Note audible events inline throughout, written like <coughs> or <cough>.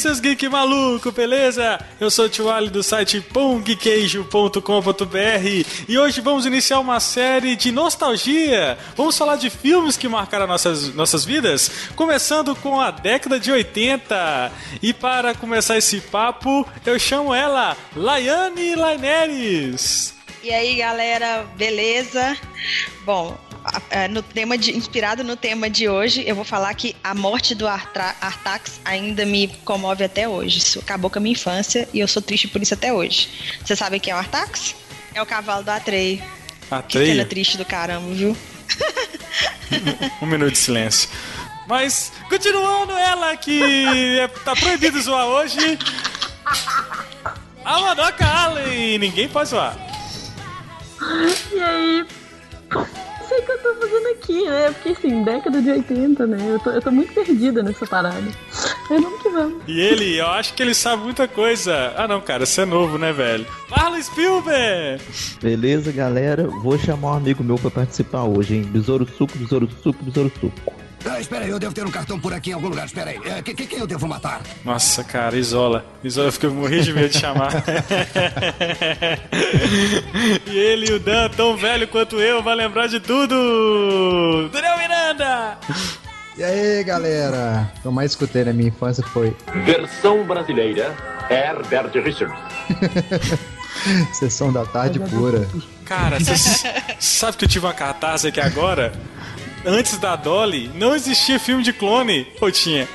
seus geek maluco, beleza? Eu sou o Tio Ali do site pongqueijo.com.br e hoje vamos iniciar uma série de nostalgia. Vamos falar de filmes que marcaram nossas, nossas vidas, começando com a década de 80. E para começar esse papo, eu chamo ela, Laiane Laineres. E aí, galera, beleza? Bom, no tema de, inspirado no tema de hoje, eu vou falar que a morte do Artra, Artax ainda me comove até hoje. Isso acabou com a minha infância e eu sou triste por isso até hoje. Você sabe quem é o Artax? É o cavalo do Atreio. Atreio? Que cena triste do caramba, viu? <laughs> um minuto de silêncio. Mas, continuando ela que é, tá proibido zoar hoje. A Madoka Allen! Ninguém pode zoar. E aí? Sei o que eu tô fazendo aqui, né? Porque assim, década de 80, né? Eu tô, eu tô muito perdida nessa parada. É vamos que vamos. E ele, eu acho que ele sabe muita coisa. Ah não, cara, você é novo, né, velho? Marlon Spielberg! Beleza, galera. Vou chamar um amigo meu pra participar hoje, hein? Besouro suco, besouro suco, besouro suco. Ah, espera aí, eu devo ter um cartão por aqui em algum lugar. Espera aí. É, quem, quem eu devo matar? Nossa, cara, Isola. Isola, eu fiquei morri de medo de chamar. <laughs> e ele e o Dan, tão velho quanto eu, vai lembrar de tudo! Daniel Miranda! E aí, galera? O que eu mais escutei na minha infância foi... Versão brasileira, Herbert Richards. <laughs> Sessão da tarde pura. Cara, você sabe que eu tive uma cartaz aqui agora? Antes da Dolly, não existia filme de clone. Ou tinha?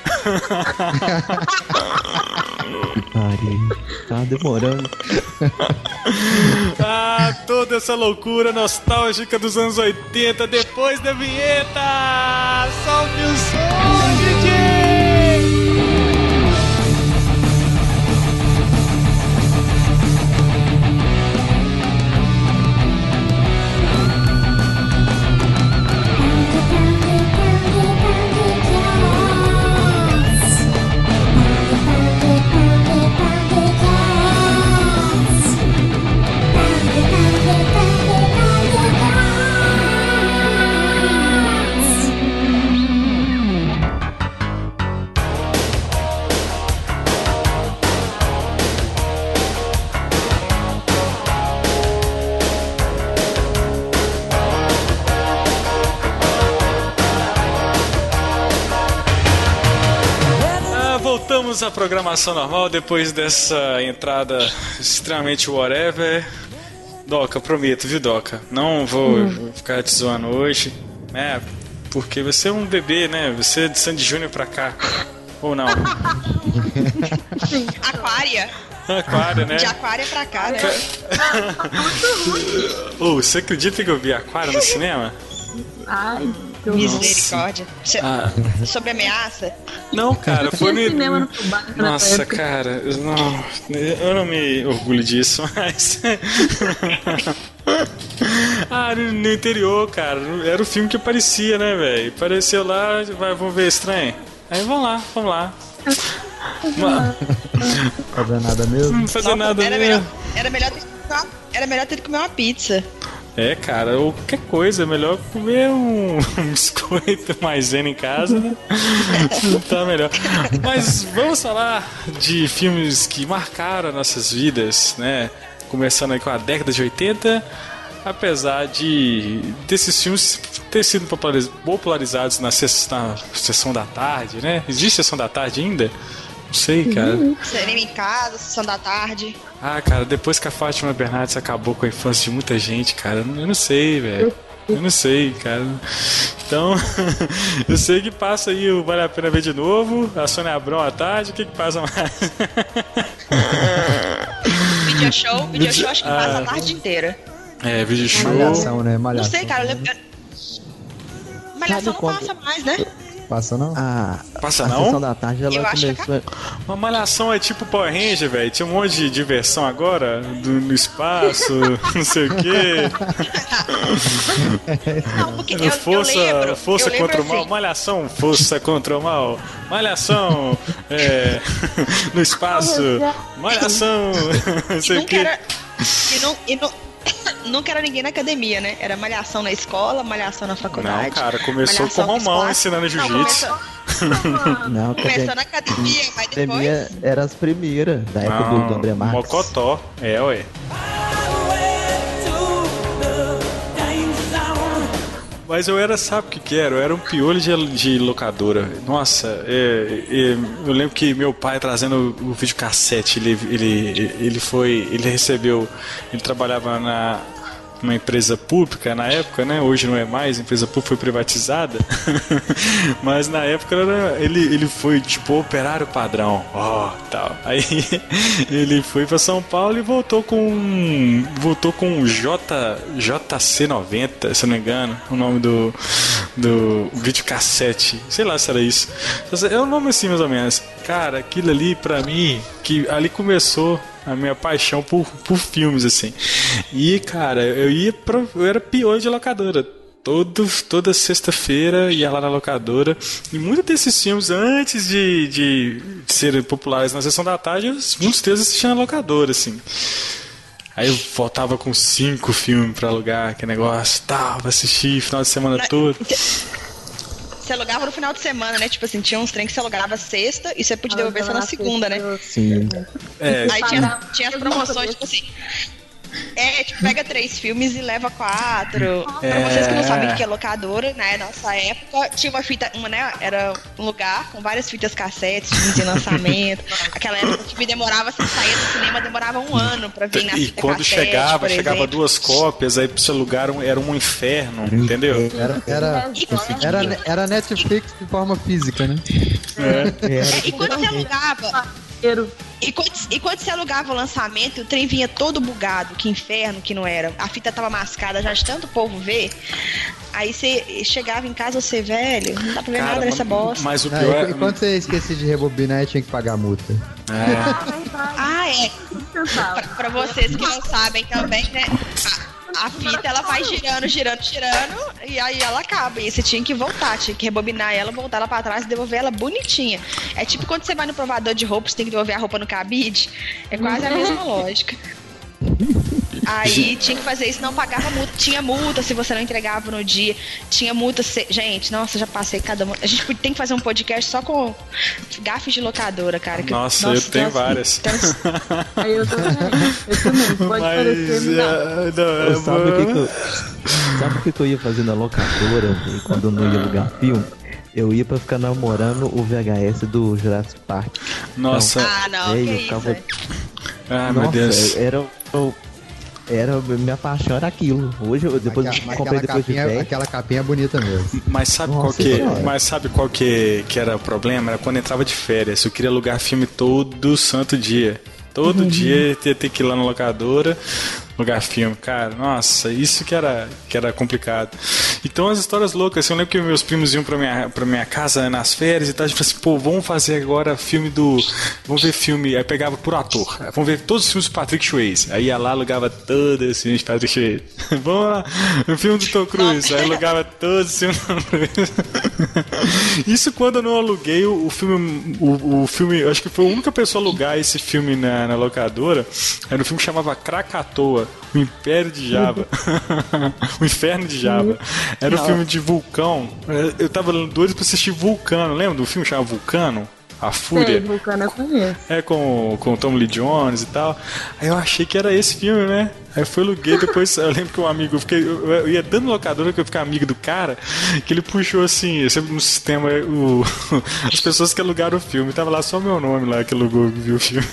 Pare, tá demorando. ah, toda essa loucura nostálgica dos anos 80 depois da vinheta! Salve o som, DJ! Voltamos à programação normal depois dessa entrada extremamente whatever. Doca, prometo, viu, Doca? Não vou hum. ficar te zoando hoje, né? Porque você é um bebê, né? Você é de Sandy Júnior pra cá. Ou não? <laughs> Aquária. Aquário, né? De aquária pra cá, né? <laughs> oh, você acredita que eu vi aquário no cinema? Ai, Misericórdia. Ah. Sobre ameaça? Não, cara, foi no. Cinema no Nossa, cara, eu não, eu não me orgulho disso, <laughs> mas. ah, no interior, cara, era o filme que aparecia, né, velho? Apareceu lá, vai, vamos ver estranho. Aí vamos lá, vamos lá. fazer nada mesmo? Não fazer nada era mesmo. Melhor, era, melhor ter, era melhor ter que comer uma pizza. É, cara, ou qualquer coisa, é melhor comer um, <laughs> um biscoito maisena em casa, né? <laughs> tá melhor. Mas vamos falar de filmes que marcaram nossas vidas, né? Começando aí com a década de 80, apesar de desses filmes ter sido popularizados na, na sessão da tarde, né? Existe sessão da tarde ainda? Não sei, cara. Uhum. Cinema em casa, sessão da tarde. Ah, cara, depois que a Fátima Bernardes acabou com a infância de muita gente, cara, eu não sei, velho. Eu não sei, cara. Então, <laughs> eu sei que passa aí o Vale a Pena Ver de novo, a Sônia Abrão à tarde, o que que passa mais? <laughs> video show, video show acho que passa a tarde inteira. É, video show. Malhação, né? Malhação. Não sei, cara, eu lembro... Malhação não passa mais, né? Passa não? Ah, Passa a não? sessão da tarde ela Eu acho que começou. Uma malhação é tipo Power Ranger, velho. Tinha um monte de diversão agora, do, no espaço, <laughs> não sei o quê. Não, porque eu, força eu lembro, força eu contra lembro o mal, assim. malhação, força contra o mal. Malhação, é, <laughs> no espaço, malhação, <laughs> não sei o quê. era... E não... E não... <coughs> Nunca era ninguém na academia, né? Era malhação na escola, malhação na faculdade. Não, cara, começou com o Romão ensinando Não, jiu-jitsu. começou- <laughs> Não, Começou na academia, mas depois. academia era as primeiras, da época do, do André Marques. Mocotó. É, ué. Mas eu era, sabe o que que era? Eu era um piolho de, de locadora. Nossa, é, é, eu lembro que meu pai trazendo o, o videocassete, ele, ele, ele foi, ele recebeu, ele trabalhava na uma empresa pública na época, né? Hoje não é mais, a empresa pública foi privatizada. <laughs> Mas na época era, ele, ele foi tipo operário padrão, ó, tal. Aí <laughs> ele foi para São Paulo e voltou com voltou com J JC90, se eu não me engano, o nome do do videocassete. Sei lá se era isso. É um nome assim mais ou menos. Cara, aquilo ali pra mim, que ali começou a minha paixão por, por filmes, assim. E, cara, eu ia pra. Eu era pior de locadora. Todo, toda sexta-feira ia lá na locadora. E muitos desses filmes, antes de, de, de serem populares na sessão da tarde, muitos deles assistiam na locadora, assim. Aí eu voltava com cinco filmes pra alugar, que negócio, tal, pra assistir final de semana Na- todo. Você alugava no final de semana, né? Tipo assim, tinha uns trem que você alugava sexta e você podia devolver só na segunda, né? Sim. É, Aí tinha, tinha as promoções, tipo assim. É, tipo, pega três filmes e leva quatro. Pra vocês que não sabem o que é locadora, né? Nossa época, tinha uma fita, uma, né? Era um lugar com várias fitas cassetes, filmes em lançamento. <laughs> Aquela época que demorava, você saía do cinema, demorava um ano pra vir na E fita quando cassete, chegava, chegava duas cópias, aí pra você alugar um- era um inferno, entendeu? Era, era, era, era Netflix de forma física, né? É, e quando você alugava, Inteiro. E quando, e quando você alugava o lançamento, o trem vinha todo bugado, que inferno que não era. A fita tava mascada já de tanto povo ver. Aí você chegava em casa, você, velho, não dá pra ver Cara, nada nessa bosta. Mas o Ah, pior e, é. e quando você esquecia de rebobinar, tinha que pagar a multa. é, Ah, é. Pra, pra vocês que não sabem também, né? A, fita ela vai girando, girando, girando, e aí ela acaba. E você tinha que voltar, tinha que rebobinar ela, voltar ela pra trás e devolver ela bonitinha. É tipo quando você vai no provador de roupa, você tem que devolver a roupa no cabide. É quase a mesma <laughs> lógica. Aí tinha que fazer isso, não pagava multa. Tinha multa se você não entregava no dia. Tinha multa. Se... Gente, nossa, já passei cada. A gente tem que fazer um podcast só com gafes de locadora, cara. que- Nossa, eu tenho várias. então, <laughs> Aí eu também. Eu também. Pode parecer, me dá. é, não, Eu sabe o que, que eu... sabe o que, que eu ia fazer na locadora e quando eu não ia alugar filme? Eu ia pra ficar namorando o VHS do Jurassic Park. Nossa, Ah, não, que eu isso. ficava- é. ah, meu Nossa, Deus. era o- era minha paixão era aquilo. Hoje eu depois Aquela- eu comprei aquela, depois de capinha, velho. aquela capinha é bonita mesmo. Mas sabe Nossa qual que, Senhora. mas sabe qual que, que era o problema? Era quando entrava de férias. Eu queria alugar filme todo santo dia. Todo Uhum. dia ia ter que ir lá na locadora alugar filme. Cara, nossa, isso que era, que era complicado. Então as histórias loucas, assim, eu lembro que meus primos iam pra minha, pra minha casa nas férias e tal, a gente falou assim, pô, vamos fazer agora filme do. Vamos ver filme. Aí pegava por ator. Vamos ver todos os filmes do Patrick Swayze. Aí ia lá, alugava todos os filmes de Patrick Swayze. <laughs> vamos lá, o filme do Tom Cruise. Aí alugava todos os filmes do Tom Cruise. <laughs> Isso quando eu não aluguei o, filme. O, o filme. Acho que foi a única pessoa a alugar esse filme na, na locadora. Era um filme que chamava Krakatoa, o Império de Java. <laughs> o Inferno de Java. Era um filme de vulcão. Eu tava doido pra assistir Vulcano. Lembra do filme que chamava Vulcano? A Sei, Fúria. Vulcano eu conheço. É, com, com o Tom Lee Jones e tal. Aí eu achei que era esse filme, né? Aí eu fui aluguei, depois eu lembro que um amigo, eu, fiquei, eu, eu ia dando locadora que eu ficar amigo do cara, que ele puxou assim, sempre no sistema, o, <laughs> as pessoas que alugaram o filme, tava lá só meu nome lá que alugou, viu o filme.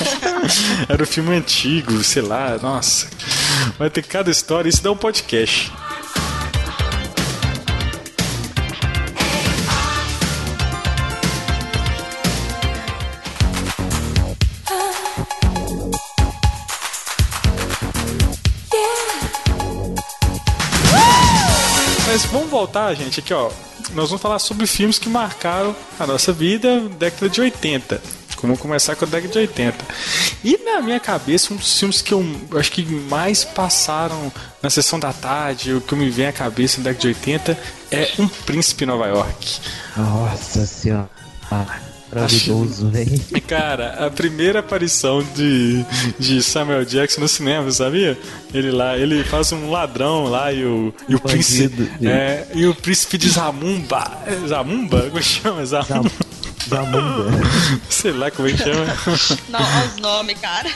<laughs> Era o filme antigo, sei lá, nossa. Vai ter cada história, isso dá um podcast. Voltar, gente, aqui ó. Nós vamos falar sobre filmes que marcaram a nossa vida década de 80. Vamos começar com a década de 80. E na minha cabeça, um dos filmes que eu acho que mais passaram na sessão da tarde, o que me vem à cabeça na década de 80 é Um Príncipe em Nova York. Nossa senhora. Maravilhoso, velho. Cara, a primeira aparição de, de Samuel Jackson no cinema, sabia? Ele lá, ele faz um ladrão lá e o, e o príncipe. É, e o príncipe de Zamumba. É, Zamumba? Como chama? Zamumba? Zamunda. Sei lá como é que chama. <laughs> Não, os nomes, cara.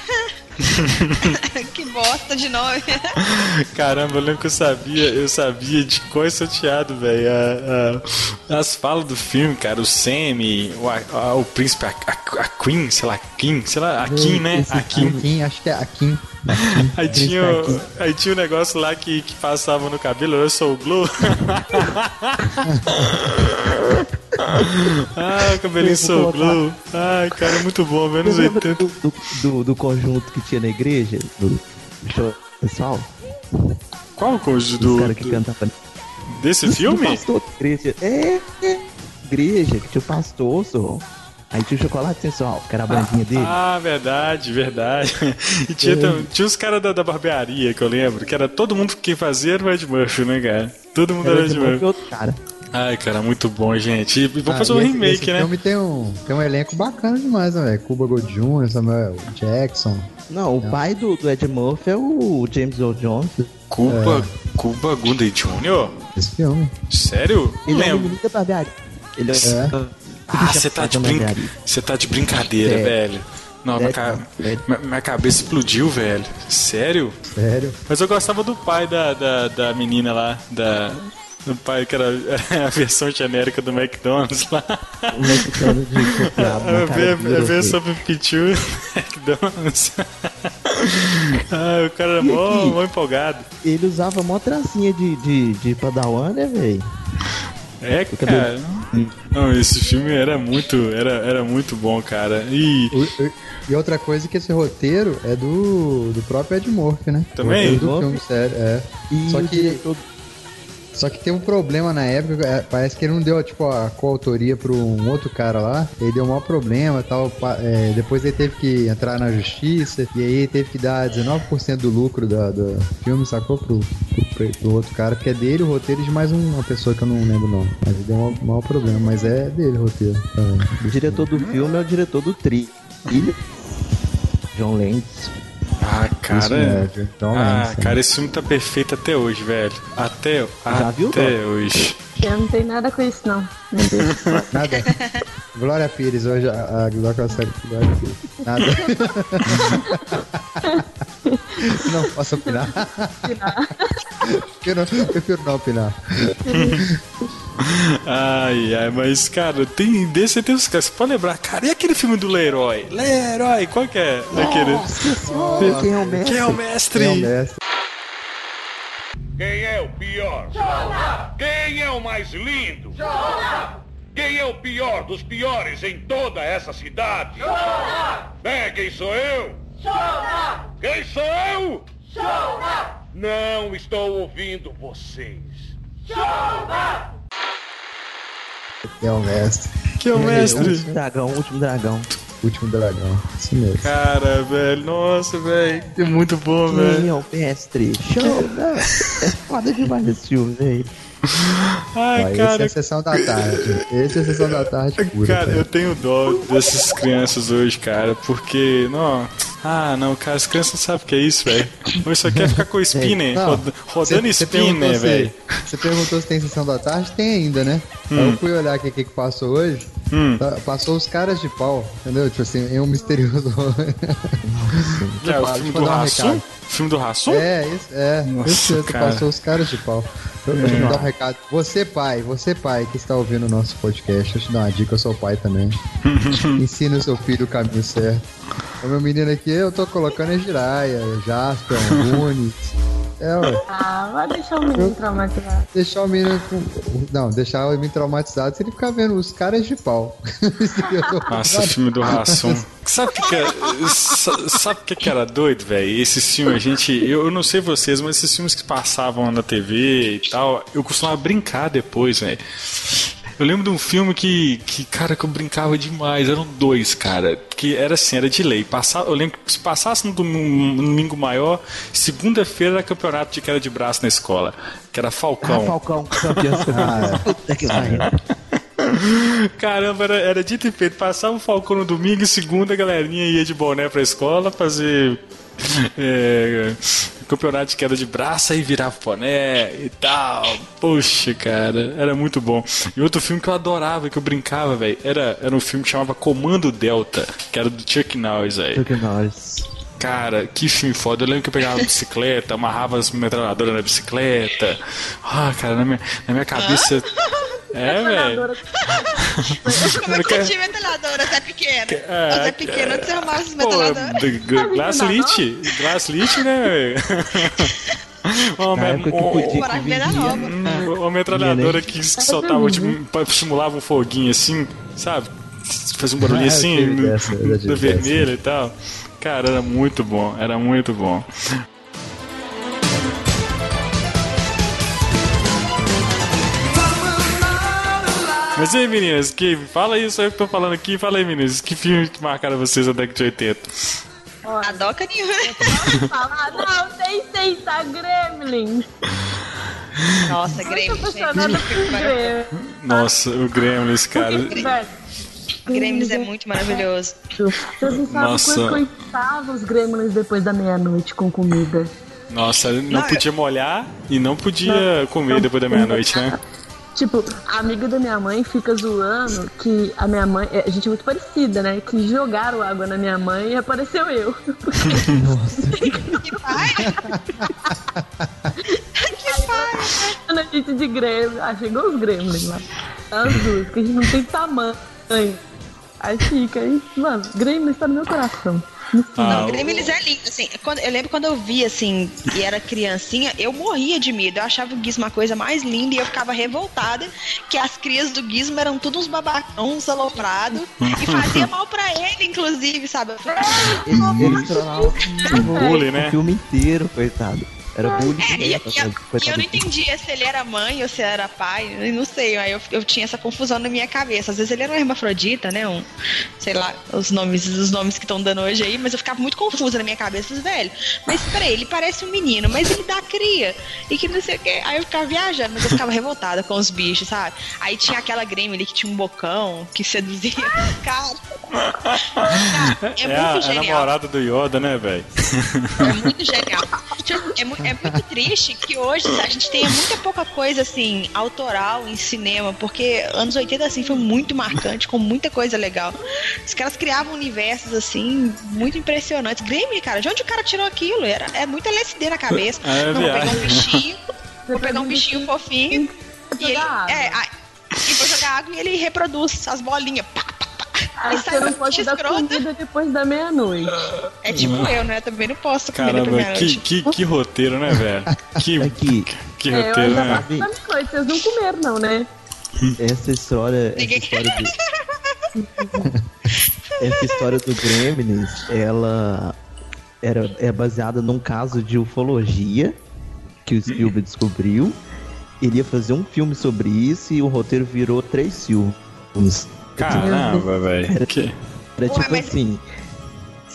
<laughs> que bosta de nome. <laughs> Caramba, eu lembro que eu sabia, eu sabia de coisa sorteado, velho. A- a- As falas do filme, cara, o Sammy, o, a- a- o príncipe, a, a- a Queen, sei lá, Kim, sei lá, a Kim, né? Esse A Kim. Kim, acho que é a Kim. Aí tinha, Príncipe o- aí tinha um negócio lá que, que passava no cabelo, eu sou o Glow. <laughs> ah, o cabelinho o Glow. Ai, cara, muito bom, menos Você lembra 80. do, do, do, do conjunto que tinha na igreja? Do, do show pessoal? Qual o Dos do, caras que do- cantavam. desse Do filme? pastor da igreja. É, é. Igreja, que tinha o pastor, só. Aí tinha o chocolate sensual, que era a bandinha dele. Ah, verdade, verdade. <laughs> E tinha, tam- tinha os caras da, da barbearia que eu lembro, que era todo mundo que fazia era o Ed Murphy, né, cara? Todo mundo era Era Ed de novo Murphy. outro cara. Ai, cara, muito bom, gente. E vamos Ah, fazer um esse- remake, esse né? filme tem um, tem um elenco bacana demais, né, velho? Cuba Gold Jr., Samuel Jackson. Não, o pai do, do Ed Murphy é o James Earl Jones. Cuba, Cuba Gooding Jr.? Esse filme. Sério? Não Ele é o lembro. menino da barbearia. Ele é, É. Ah, você tá, de brin... tá de brincadeira, É. velho. Não, minha, ca- É. minha- minha cabeça explodiu, velho. Sério? Sério. Mas eu gostava do pai da, da, da menina lá, da. Do pai que era a versão genérica do McDonald's lá. O mexicano de copiado A do a ver europeu. sobre Pichu McDonald's. <laughs> ah, o cara era mó, mó empolgado. Ele usava mó tracinha de, de, de padawan, né, velho? É, cara. Não, esse filme era muito, era, era muito bom, cara. E O- o- E outra coisa que esse roteiro é do, do próprio Ed Murphy, né? Também? O do filme, sério, é. E Só o que- diretor- Só que tem um problema na época, é, parece que ele não deu, tipo, a coautoria pra um outro cara lá, ele deu um maior problema e tal, é, depois ele teve que entrar na justiça, e aí teve que dar 19% do lucro da, do filme, sacou, pro, pro, pro outro cara, porque é dele o roteiro e de mais um- uma pessoa que eu não lembro o nome, mas ele deu um maior problema, mas é dele o roteiro também. o diretor do filme é o diretor do Tri. John Landis. Ah, cara. então, Ah, é, cara, esse filme tá perfeito até hoje, velho. Até, Já viu, até Dó? hoje. Eu não tenho nada com isso, não. Meu Deus. <laughs> Nada. Glória Pires, hoje a, a Glória série Glória Pires. Nada. <laughs> não posso opinar. eu, não, eu prefiro não opinar. Ai, ai, mas, cara, tem desse tem os caras. Você pode lembrar, cara, e aquele filme do Leroy? Leroy, qual que é? Aquele. Quem é o mestre? Quem é o mestre? Quem é o mestre? Quem é o pior? Quem é o mais lindo? Quem é o pior dos piores em toda essa cidade? É, quem sou eu? Quem sou eu? Não estou ouvindo vocês. Quem é o mestre? Quem é o O mestre? último dragão, o último dragão. Último dragão. Isso mesmo. Cara, velho, nossa, velho, é muito bom, velho. Quem é o mestre? Show! não. É foda demais esse filme, velho. Ó, Ai, esse cara, é a sessão da tarde. Esse é a sessão da tarde pura. Cara, eu tenho dó dessas crianças hoje, cara, porque, não. Ah, não, cara, as crianças não sabem o que é isso, velho. Ou só quer ficar com o <laughs> spinner, Não, rod- rodando você spinner, velho. Você perguntou se tem sessão da tarde? Tem ainda, né? Aí Eu fui olhar o que que passou hoje. Hum. Tá- Passou os caras de pau, entendeu? Tipo assim, é um misterioso. <laughs> Que é o eu filme do um Rassum? recado. Filme do Rassum? É, isso, é. Nossa, isso cara. passou os caras de pau. Eu, eu te dar um recado. Você, pai, você, pai, que está ouvindo o nosso podcast, eu te dar uma dica, eu sou pai também. <laughs> Ensina o seu filho o caminho certo. O meu menino aqui, eu tô colocando é Jiraya, Jasper, Nunes. É, ué. Ah, vai deixar o menino traumatizado. Deixar o menino com. Não, deixar o menino traumatizado se ele ficar vendo os caras de pau. <laughs> Nossa, filme do Rassum. Sabe o que, que é, sa- sabe o que, que era doido, velho? Esses filmes, a gente. Eu, eu não sei vocês, mas esses filmes que passavam na TV e tal, eu costumava brincar depois, velho. Eu lembro de um filme que, que, cara, que eu brincava demais. Eram dois, cara. Que era assim, era de lei. Passava, eu lembro que se passasse no domingo, no domingo maior, segunda-feira era campeonato de queda de braço na escola. Que era Ah, Falcão. Falcão, campeão. <laughs> Ah, Puta que pariu. Caramba, era, era dito e feito. Passava o Falcão no domingo e segunda a galerinha ia de boné pra escola fazer é, campeonato de queda de braço e virava boné e tal. Poxa, cara, era muito bom. E outro filme que eu adorava, que eu brincava, velho, era, era um filme que chamava Comando Delta, que era do Chuck Norris, velho. Chuck Norris. Cara, que filme foda. Eu lembro que eu pegava a bicicleta, <laughs> amarrava as metralhadoras na bicicleta. Ah, cara, na minha, na minha cabeça. <laughs> É, velho. Como é que você tinha metralhadora? Você é pequeno. É, Você é pequeno, onde você arrumava g- Glass Lit. Glass Lit, né, velho? Uma, Na época que podia que um- uma metralhadora que soltava, tipo, pa- simulava um foguinho assim, sabe? Fazia um barulhinho Ah, assim, dessa. vermelho e tal. Cara, era muito bom, era muito bom. Mas e aí, meninas, que, fala aí, só eu que tô falando aqui, fala aí, meninas, que filme que marcaram vocês na década de 80? A doca nenhuma. Falar, não, tem sim, tá Gremlin. Nossa, Tô Grêmio, apaixonada por gente. Gremlin. Nossa, o Gremlins, cara. Grêmios é muito maravilhoso. Vocês não sabem Nossa. quanto eu estava os Gremlins depois da meia-noite com comida. Nossa, não Não, podia molhar e não podia comer depois da meia-noite, né? Tipo, a amiga da minha mãe fica zoando que a minha mãe. é, A gente é muito parecida, né? Que jogaram água na minha mãe e apareceu eu. <laughs> Que pai? que pai? A gente de Grêmio. Ah, chegou os Gremlins lá. As duas, que a gente não tem tamanho. Aí fica, aí, mano, Grêmio está no meu coração. Ah, Não, o Grêmio eles é lindo, assim. Quando, eu lembro quando eu vi, assim, e era criancinha, eu morria de medo. Eu achava o Gizmo uma coisa mais linda e eu ficava revoltada que as crias do Gizmo eram todos uns babacões aloprados e fazia mal pra ele, inclusive, sabe? Bullying, né? o filme inteiro, coitado. Era bullying É, e, e- direto, e eu não entendia se ele era mãe ou se era pai, eu não sei. Aí eu, eu tinha essa confusão na minha cabeça. Às vezes ele era um hermafrodita, né? Um, sei lá, os nomes, os nomes que estão dando hoje aí, mas eu ficava muito confusa na minha cabeça, velho. Mas peraí, ele parece um menino, mas ele dá cria. E que não sei o quê. Aí eu ficava viajando, mas eu ficava revoltada com os bichos, sabe? Aí tinha aquela Grêmio ali que tinha um bocão que seduzia. Cara. <laughs> Cara, é, É muito a genial. namorada do Yoda, né, velho? É muito genial. É, mu- é muito triste que hoje a gente tenha muita pouca coisa assim autoral em cinema, porque anos 80 assim foi muito marcante, com muita coisa legal. Os caras criavam universos assim muito impressionantes. Grêmio, cara, de onde o cara tirou aquilo? Era é muito LSD na cabeça. É Não, vou pegar um bichinho, vou pegar um bichinho fofinho e ele é, a- e vou jogar água e ele reproduz as bolinhas. Pá. Aí sai você não pode dar comida depois da meia-noite. É tipo eu, né? Também não posso comer Caramba, primeira que, noite. que, que roteiro, né, velho? Que, Aqui, que É, eu roteiro, ainda né? da noite, vocês não comeram, não, né? essa história, essa Ninguém- história do, <laughs> essa história do Gremlins, ela era, é baseada num caso de ufologia que o Spielberg descobriu. Ele ia fazer um filme sobre isso e o roteiro virou três filmes. Caramba, velho. Que... Era Ué, tipo assim.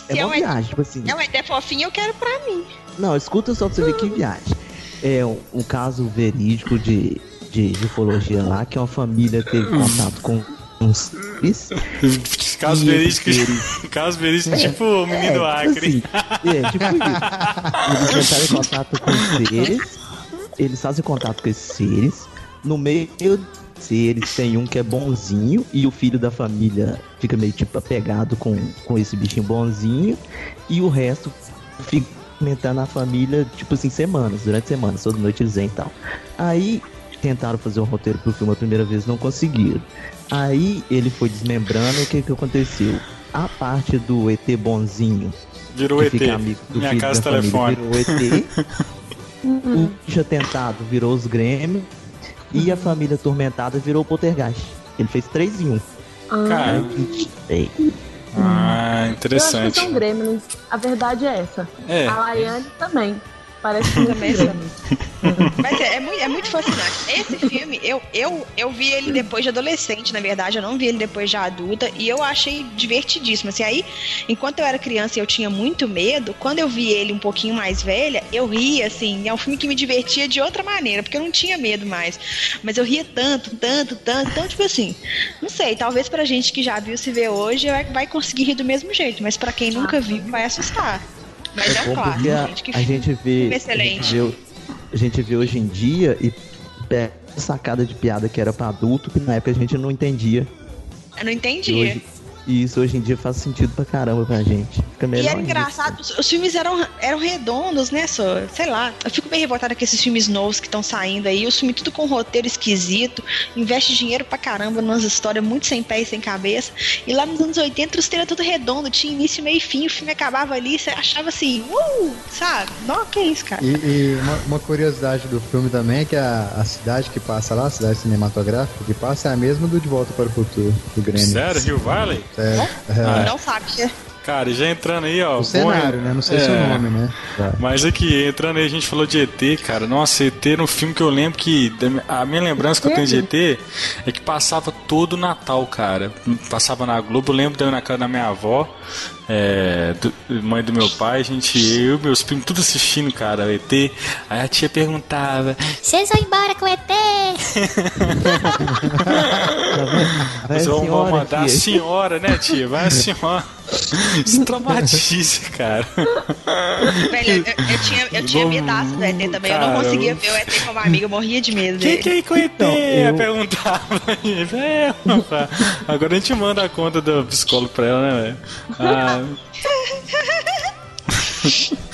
É Se é uma uma- viagem, tipo assim. É uma ideia fofinha, eu quero pra mim. Não, escuta só pra você ver que viagem. É um, um caso verídico de, de, de ufologia lá, que uma família teve contato com uns seres. <laughs> <laughs> Caso verídico, caso verídico, tipo o menino tipo Acre. assim, é, tipo isso. Eles entraram em contato com os seres. Eles fazem contato com esses seres. No meio dos seres tem um que é bonzinho e o filho da família fica meio tipo apegado com, com esse bichinho bonzinho. E o resto fica aumentando a família, tipo assim, semanas, durante semanas, toda noite eles vêm e tal. Aí tentaram fazer um roteiro pro filme a primeira vez, não conseguiram. Aí ele foi desmembrando e o que que aconteceu? A parte do ET bonzinho Virou que ET. fica amigo do Minha filho casa da família, telefone. virou ET. <laughs> o bicho atentado virou os Grêmio. E a família atormentada virou o Poltergeist. Ele fez três em um. Cara, Ei, ah, Eu acho que interessante. são gremlins. A verdade é essa. É. A Laiane também. Parece <laughs> que Também. Mas é, é muito, é muito fascinante. Esse filme, eu, eu, eu vi ele depois de adolescente, na verdade. Eu não vi ele depois de adulta. E eu achei divertidíssimo. Assim, aí, enquanto eu era criança e eu tinha muito medo, quando eu vi ele um pouquinho mais velha, eu ria, assim. É um filme que me divertia de outra maneira, porque eu não tinha medo mais. Mas eu ria tanto, tanto, tanto. Então, tipo assim, não sei. Talvez pra gente que já viu se vê hoje, vai, vai conseguir rir do mesmo jeito. Mas pra quem nunca viu, vai assustar. Mas é um Bom, porque a, gente. A gente vê. A excelente. gente, vê, a gente vê hoje em dia e pega sacada de piada que era pra adulto, que na época a gente não entendia. Eu não E, entendi. E isso hoje em dia faz sentido pra caramba pra gente. Fica melhor. E era engraçado, os, os filmes eram, eram redondos, né, só? Sei lá. Eu fico bem revoltada com esses filmes novos que estão saindo aí. Os filmes tudo com roteiro esquisito. Investe dinheiro pra caramba numas histórias muito sem pé e sem cabeça. E lá nos anos 80 os treinos tudo redondo, tinha início, meio e fim. O filme acabava ali, você achava assim, uh, sabe? Não, que isso, cara. E, e uma, uma curiosidade do filme também é que a, a cidade que passa lá, a cidade cinematográfica que passa é a mesma do De Volta para o Futuro, do Grêmio. Sério, Rio Valley? É, é, Não sabia. Cara, e já entrando aí, ó. o bom- cenário, né? Não sei se é o É. nome, né? Mas aqui, entrando aí, a gente falou de ET, cara. Nossa, ET era um filme que eu lembro que. A minha lembrança que eu tenho de ET é que passava todo o Natal, cara. Passava na Globo, eu lembro de eu na casa da minha avó, é, do- mãe do meu pai, a gente, eu e meus primos, tudo assistindo, cara, o ET. Aí a tia perguntava: Vocês vão embora com o ET? Vocês vão mandar a senhora, né, tia? Vai a senhora. Isso traumatiza, cara. Velho, eu, eu tinha, eu tinha medaço do ET também. eu não Cara, conseguia ver o ET como amigo, eu morria de medo Quem que é com ET? Então, eu- Perguntava. É. Agora a gente manda a conta do psicólogo pra ela, né, velho? Ah. <laughs>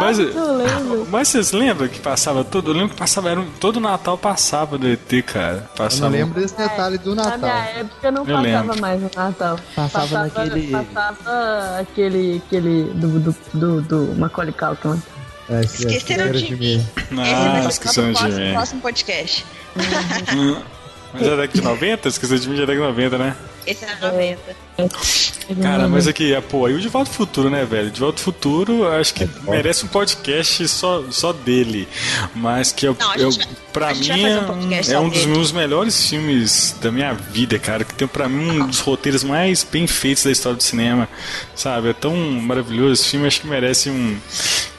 mas, Eu lembro. mas vocês lembram que passava todo? Eu lembro que passava, era, todo Natal passava do ET, cara. Eu não Passava. lembro desse detalhe do Na Natal. minha época não Eu passava lembro. mais no Natal. Passava naquele- Passava aquele. aquele do, do, do, do Macaulay Culkin. É, esse- Esqueceram era de mim. Esse Ah, esqueceram de próximo, mim. próximo podcast. Mas é da década de 90? Esqueceu de mim, já é da década de 90, né? Esse é 90. Cara, mas aqui, é, pô, aí o De Volta ao Futuro, né, velho? De Volta ao Futuro, acho que merece um podcast só, só dele. Mas que eu, Não, eu, vai- pra mim é, um é um dos dele. meus melhores filmes da minha vida, cara. Que tem pra mim um dos roteiros mais bem feitos da história do cinema, sabe? É tão maravilhoso esse filme, acho que merece um,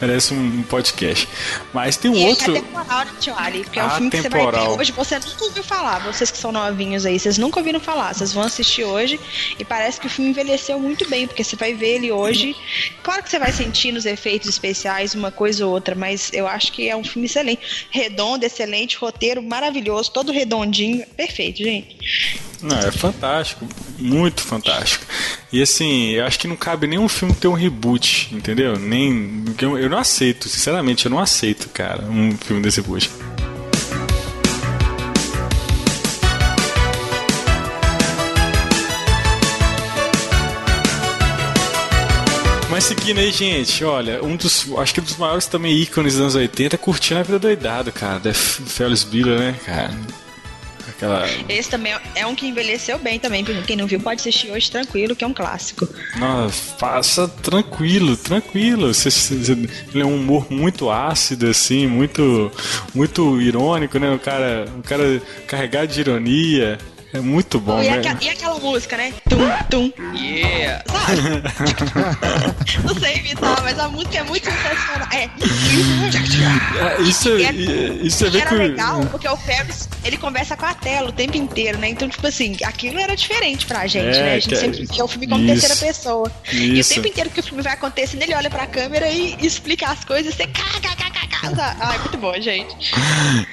merece um podcast. Mas tem um E outro. é temporal, né, Tio Ali? Porque é um filme que você vai ver hoje, você nunca ouviu falar. Vocês que são novinhos aí, vocês nunca ouviram falar. Vocês vão assistir hoje e parece que o filme envelheceu muito bem, porque você vai ver ele hoje. Claro que você vai sentir nos efeitos especiais uma coisa ou outra, mas eu acho que é um filme excelente. Redondo, excelente, roteiro maravilhoso, todo redondinho. Perfeito, gente. Não, é fantástico, muito fantástico. E assim, eu acho que não cabe nenhum filme ter um reboot, entendeu? Nem. Eu, eu não aceito, sinceramente, eu não aceito, cara, um filme desse reboot. Mas seguindo aí, gente, olha, um dos. Acho que um dos maiores também ícones dos anos 80 é curtindo a vida doidado, cara. Da Félix Biller, né, cara? Aquela. Esse também é um que envelheceu bem também. Quem não viu pode assistir hoje tranquilo, que é um clássico. Nossa, passa tranquilo, tranquilo. Você- você- Ele é um humor muito ácido, assim, muito, muito irônico, né? O cara, o cara carregado de ironia. É muito bom, e, né? aqua- e aquela música, né? Tum, tum, yeah. Sabe? <laughs> não sei imitar, mas a música é muito sensacional. É. É, isso, E é- e- isso E vê era que. legal, porque o Ferris, ele conversa com a tela o tempo inteiro, né? Então, tipo assim, aquilo era diferente pra gente, É, né? A gente que é- sempre via o filme como isso. terceira pessoa. E o Isso. tempo inteiro que o filme vai acontecendo, ele olha pra câmera e explica as coisas, você kkkk. Ai, muito bom, gente.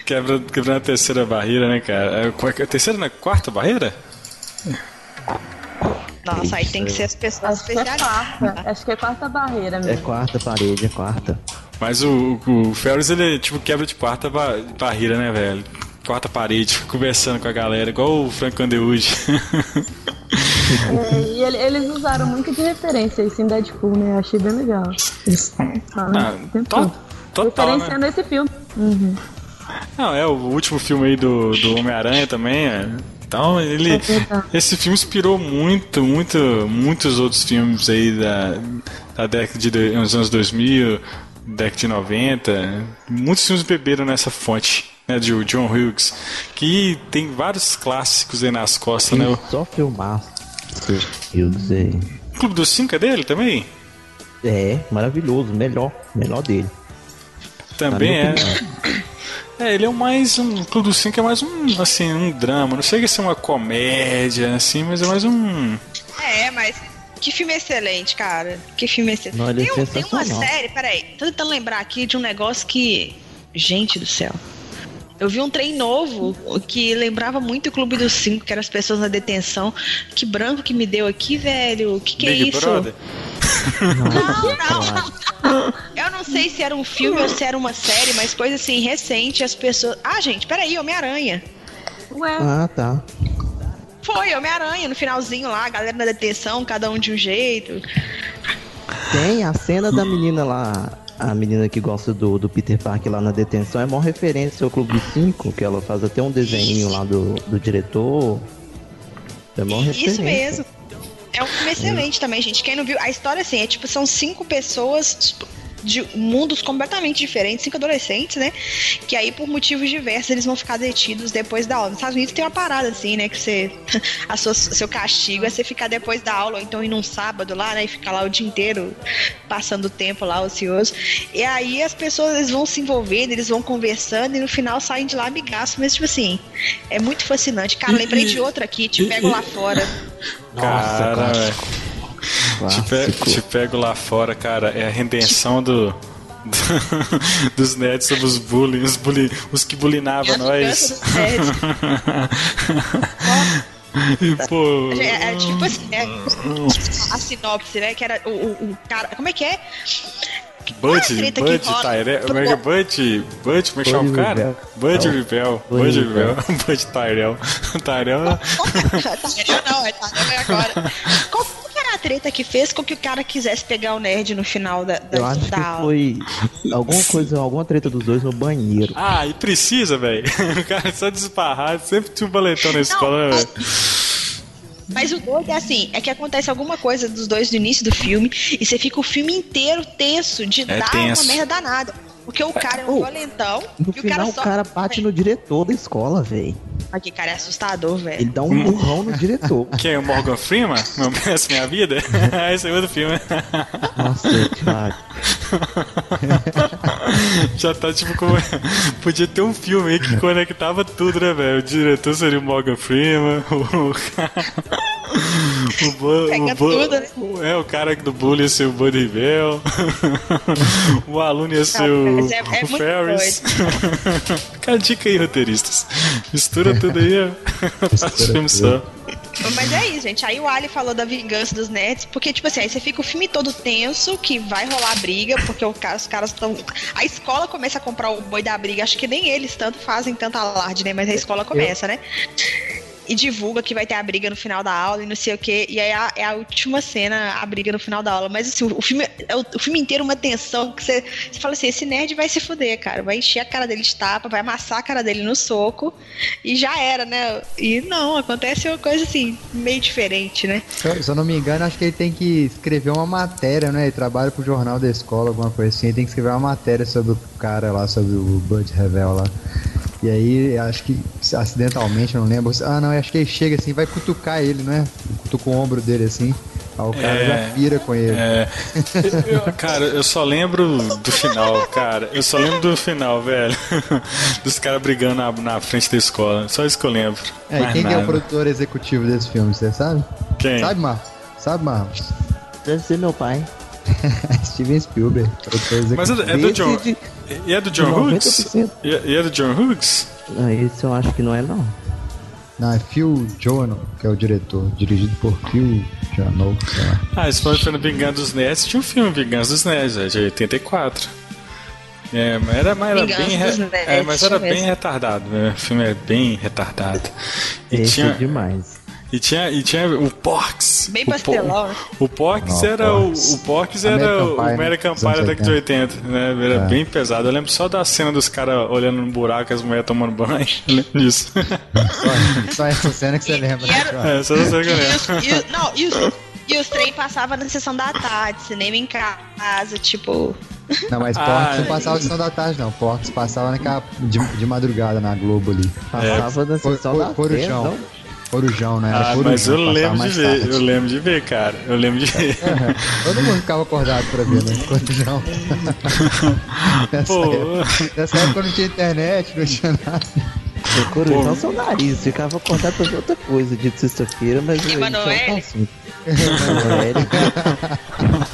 Quebra, quebrando a terceira barreira, né, cara? É, qual é é a terceira, né? Quarta barreira? Nossa, aí tem que ser as pessoas Acho que é especialistas. quarta. Acho que é quarta barreira É mesmo. quarta parede, é quarta. Mas o, o, o Ferris, ele tipo quebra de quarta ba- barreira, né, velho? Quarta parede, fica conversando com a galera, igual o Frank Underwood. É, e ele- eles usaram muito de referência isso em Deadpool, né? Eu achei bem legal. Eles falam Ah, to- total, né? Referenciando esse filme. Uhum. Não, é o último filme aí do, do Homem-Aranha também. é. Então, ele. Esse filme inspirou muito, muito, muitos outros filmes aí da, da década de do- nos anos 2000. década de 90. Muitos filmes beberam nessa fonte. Né, de John Hughes, que tem vários clássicos aí nas costas, né? Só filmar. Hughes é. O Clube dos Cinco é dele também? É, maravilhoso, melhor, melhor dele. Também é. É, ele é mais um. Clube dos Cinco é mais um, assim, um drama. Não sei se é uma comédia, assim, mas é mais um. É, mas que filme excelente, cara. Que filme excelente. Não, é tem, um- tem uma série, peraí, tô tentando lembrar aqui de um negócio que. Gente do céu. Eu vi um trem novo que lembrava muito o Clube dos Cinco, que eram as pessoas na detenção. Que branco que me deu aqui, velho. O que, que é isso? Brother? Não, não. Eu não sei se era um filme ou se era uma série, mas coisa assim, recente, as pessoas. Ah, gente, peraí, Homem-Aranha. Ué, Ah, tá. Foi, Homem-Aranha, no finalzinho lá, a galera na detenção, cada um de um jeito. Tem a cena da menina lá, a menina que gosta do, do Peter Parker lá na detenção, é maior referência ao Clube dos Cinco, que ela faz até um desenho lá do, do diretor. É maior referência. Isso mesmo. É um filme excelente também, gente. Quem não viu, a história assim, é tipo, são cinco pessoas de mundos completamente diferentes, cinco adolescentes, né? Que aí, por motivos diversos, eles vão ficar detidos depois da aula. Nos Estados Unidos tem uma parada assim, né? Que você. <laughs> A sua, seu castigo é você ficar depois da aula, ou então ir num sábado lá, né? E ficar lá o dia inteiro passando o tempo lá, ocioso. E aí as pessoas eles vão se envolvendo, eles vão conversando e no final saem de lá amigaço. Mas, tipo assim, é muito fascinante. Cara, lembrei de outra aqui, te pego lá fora. Cara, clássico. Te, pe- Clássico. te pego lá fora, cara. É a redenção do. do- <laughs> dos nerds sobre os bullying, os, bully, os que bulinavam É nós. <laughs> E, Pô, É, é tipo assim, é, a sinopse, né? Que era o, o, o cara. Como é que é? É Bud, Bud? Tyrell. Como é que é? Bud, Bud, como é que chama o cara? Bud. Rebel. Bud Rebel. Bud Tyrell. <laughs> Tyrell. Tyrell não, é Tyrell é agora. Qual treta que fez com que o cara quisesse pegar o nerd no final da, da, Eu acho da que aula? foi alguma coisa, alguma treta dos dois no banheiro. Ah, e precisa, velho. <laughs> O cara só desbarrar. Sempre tinha um baletão na escola, né, velho? Mas o doido é assim, é que acontece alguma coisa dos dois no início do filme e você fica o filme inteiro tenso de É dar tenso. uma merda danada. Porque o cara é um Oh, violentão No e o final, cara o só. cara bate no diretor da escola, velho. Aqui, cara, é assustador, velho. Ele dá um burrão no diretor. <laughs> Quem é o Morgan Freeman? Meu Mestre Minha Vida? <laughs> Esse é outro filme. Nossa, Thiago. <laughs> Já tá tipo como. Podia ter um filme aí que conectava tudo, né, velho? O diretor seria o Morgan Freeman, o cara. O, o, tudo, né? o- É, o cara do bullying ia ser o Buddy Bell. <laughs> o aluno ia ser o, é- é o Ferris. <laughs> Fica a dica aí, roteiristas. Mistura tudo aí, ó. <laughs> Faz filme só. Mas é isso, gente. Aí o Ali falou da vingança dos nerds, porque, tipo assim, aí você fica o filme todo tenso, que vai rolar briga, porque cara- os caras estão. A escola começa a comprar o boi da briga. Acho que nem eles tanto fazem tanto alarde, né? Mas a escola começa, né? E divulga que vai ter a briga no final da aula e não sei o quê. E aí é a última cena, a briga no final da aula. Mas assim, o filme é o, o filme inteiro uma tensão que você, você fala assim: esse nerd vai se fuder, cara. Vai encher a cara dele de tapa, vai amassar a cara dele no soco e já era, né? E não, acontece uma coisa assim, meio diferente, né? Se se eu não me engano, acho que ele tem que escrever uma matéria, né? Ele trabalha pro jornal da escola, alguma coisa assim. Ele tem que escrever uma matéria sobre o cara lá, sobre o Bud Revel lá. E aí, acho que acidentalmente, eu não lembro. Ah, não, acho que ele chega assim, vai cutucar ele, não é? Cutuca o ombro dele assim. Aí o cara É. já pira com ele. É. Eu- cara, eu só lembro do final, cara. Eu só lembro do final, velho. <laughs> Dos caras brigando na, na frente da escola. Só isso que eu lembro. É, e quem que é o produtor executivo desse filme, você sabe? Quem? Sabe, Marcos? Sabe, Marcos? Deve ser meu pai. <laughs> Steven Spielberg, produtor executivo. Mas é, é do John. De- E é do John Hughes? 90%. E é, e é do John Hughes? Esse eu acho que não é, não. Não, é Phil Jono, que é o diretor, dirigido por Phil Jono. Ah, esse foi no Vingança dos Nerds. Tinha um filme, Vingança dos Nerds, é de 84. É, mas era, mas era Vingança bem. re- Nerds, é, mas era bem retardado, né? O filme é bem retardado. E Esse tinha, é demais. E tinha, e tinha o Porks. Bem pastelão, né? O Porks Não, era o, o Porks era American o né? American Pie da década de 80, né? Era É. bem pesado. Eu lembro só da cena dos caras olhando no buraco e as mulheres tomando banho. <laughs> Eu lembro disso. Só, só essa cena que você lembra, e né, era- é, só essa que eu E lembro. e os- não, e os, e os trem passavam na sessão da tarde, cinema em casa, tipo. Não, mas Ah, Porcos não é. passava sessão da tarde, não. Porcos passava naquela, de, de madrugada na Globo ali. Passava na For- sessão da Corujão. tarde, Corujão, né? Era Ah, Corujão, mas eu lembro de ver, tarde. eu lembro de ver, cara. Eu lembro de ver. <laughs> Todo mundo ficava acordado pra ver, né? Corujão. <laughs> nessa, Pô, época, nessa época não tinha internet, não tinha nada. O corujão seu nariz, ficava acordado pra ver outra coisa dia de sexta-feira, mas eu Emanuele? <laughs>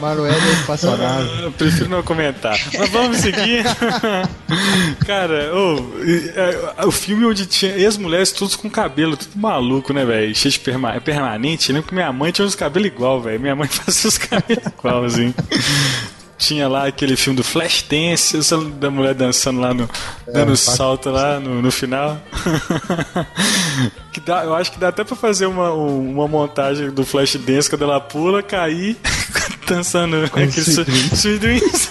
Manoel é espaçonado. eu prefiro não comentar. Mas vamos seguir. <laughs> Cara, é, o filme onde tinha ex-mulheres todos com cabelo, tudo maluco, né, velho? Cheio de perma permanente. Eu lembro que minha mãe tinha uns cabelos igual, velho. Minha mãe <laughs> fazia os cabelos igual, assim. Tinha lá aquele filme do Flashdance, da mulher dançando lá no. dando faz- salto lá no, no final. <laughs> que dá, eu acho que dá até pra fazer uma, um- uma montagem do Flashdance quando ela pula, cair, <laughs> dançando aquele Sweet su- Dreams. Sweet Dreams.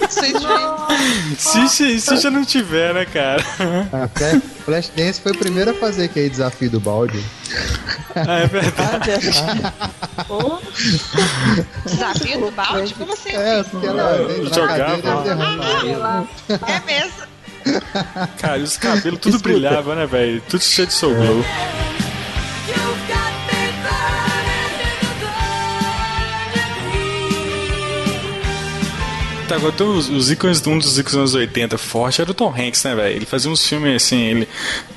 se, se, já não tiver, né, cara? A Flash- Flashdance foi o primeiro a fazer aquele desafio do balde. Ah, é verdade. Desafio do balde? Como assim? É, porque ela Jogava. derrama. É mesmo. Cara, e os cabelos tudo brilhava, né, velho? Tudo cheio de soul glow. Tá, agora os, os ícones, um dos ícones dos anos 80 forte era o Tom Hanks, né, velho? Ele fazia uns filmes assim, ele.